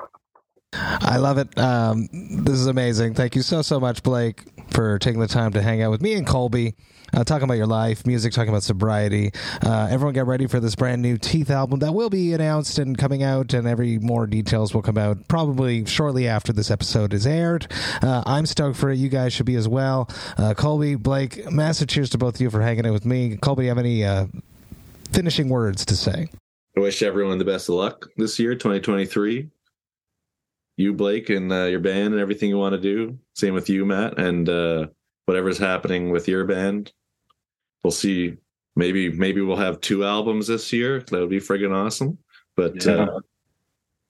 I love it. Um, this is amazing. Thank you so so much, Blake. For taking the time to hang out with me and Colby, uh, talking about your life, music, talking about sobriety. Uh, everyone get ready for this brand new Teeth album that will be announced and coming out, and every more details will come out probably shortly after this episode is aired. Uh, I'm stoked for it. You guys should be as well. Uh, Colby, Blake, massive cheers to both of you for hanging out with me. Colby, you have any uh, finishing words to say? I wish everyone the best of luck this year, 2023. You, Blake, and uh, your band and everything you want to do. Same with you, Matt, and uh, whatever's happening with your band. We'll see. Maybe maybe we'll have two albums this year. That would be friggin' awesome. But Yeah. uh,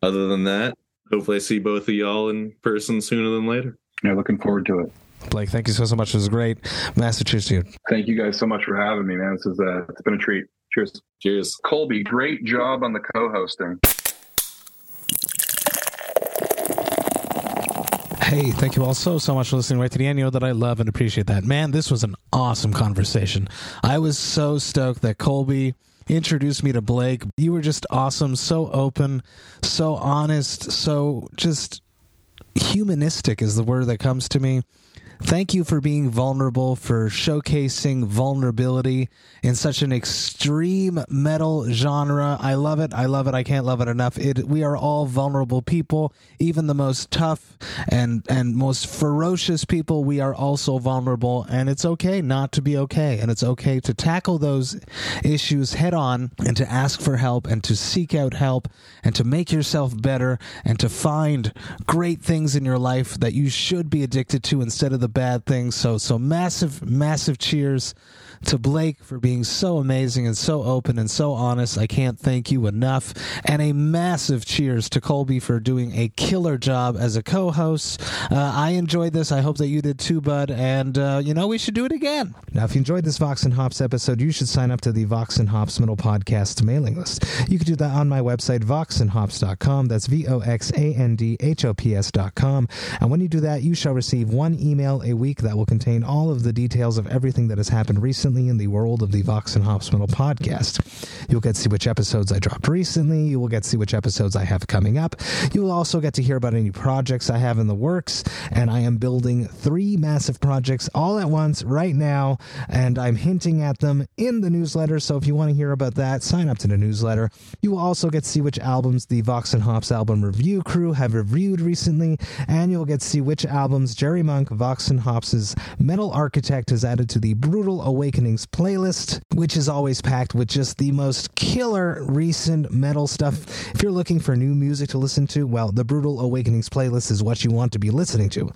other than that, hopefully I see both of y'all in person sooner than later. Yeah, looking forward to it. Blake, thank you so, so much. It was great. Massachusetts. cheers. Thank you guys so much for having me, man. This is uh, it's been a treat. Cheers. Cheers. Colby, great job on the co-hosting. Hey, thank you all so, so much for listening right to the end. You know that I love and appreciate that. Man, this was an awesome conversation. I was so stoked that Colby introduced me to Blake. You were just awesome, so open, so honest, so just humanistic is the word that comes to me. Thank you for being vulnerable, for showcasing vulnerability in such an extreme metal genre. I love it. I love it. I can't love it enough. It, we are all vulnerable people. Even the most tough and, and most ferocious people, we are also vulnerable. And it's okay not to be okay. And it's okay to tackle those issues head on and to ask for help and to seek out help and to make yourself better and to find great things in your life that you should be addicted to instead of the bad things. So, so massive, massive cheers to Blake for being so amazing and so open and so honest. I can't thank you enough. And a massive cheers to Colby for doing a killer job as a co host. Uh, I enjoyed this. I hope that you did too, bud. And, uh, you know, we should do it again. Now, if you enjoyed this Vox and Hops episode, you should sign up to the Vox and Hops Metal Podcast mailing list. You can do that on my website, voxandhops.com. That's V O X A N D H O P S.com. And when you do that, you shall receive one email a week that will contain all of the details of everything that has happened recently in the world of the Vox and Hops Metal podcast. You'll get to see which episodes I dropped recently. You will get to see which episodes I have coming up. You will also get to hear about any projects I have in the works. And I am building three massive projects all at once right now. And I'm hinting at them in the newsletter. So if you want to hear about that, sign up to the newsletter. You will also get to see which albums the Vox and Hops album review crew have reviewed recently. And you'll get to see which albums Jerry Monk, Vox and Hops' Metal Architect, has added to the Brutal Awakenings playlist, which is always packed with just the most killer recent metal stuff. If you're looking for new music to listen to, well, the Brutal Awakenings playlist is what you want to be listening to.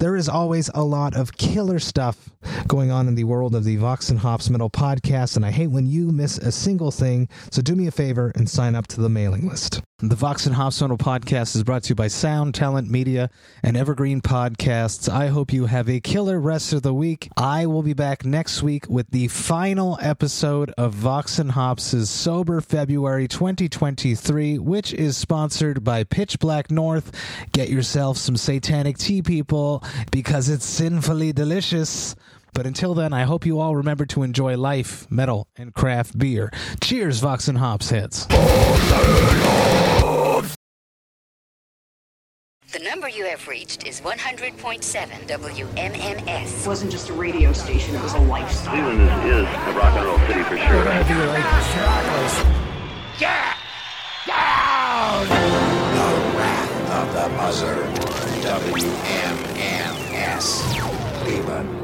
There is always a lot of killer stuff going on in the world of the Vox and Hops Metal podcast, and I hate when you miss a single thing. So do me a favor and sign up to the mailing list. The Vox and Metal podcast is brought to you by Sound Talent Media and Evergreen Podcasts. I hope you have a killer rest of the week. I will be back next week with the final episode of Vox and Hops' Sober February 2023, which is sponsored by Pitch Black North. Get yourself some satanic tea, people, because it's sinfully delicious. But until then, I hope you all remember to enjoy life, metal, and craft beer. Cheers, Vox and Hops heads. The number you have reached is 100.7 WMMS. It wasn't just a radio station, it was a lifestyle. Cleveland is, is a rock and roll city for sure. Yeah! The Wrath of the Buzzard. WMMS. Cleveland.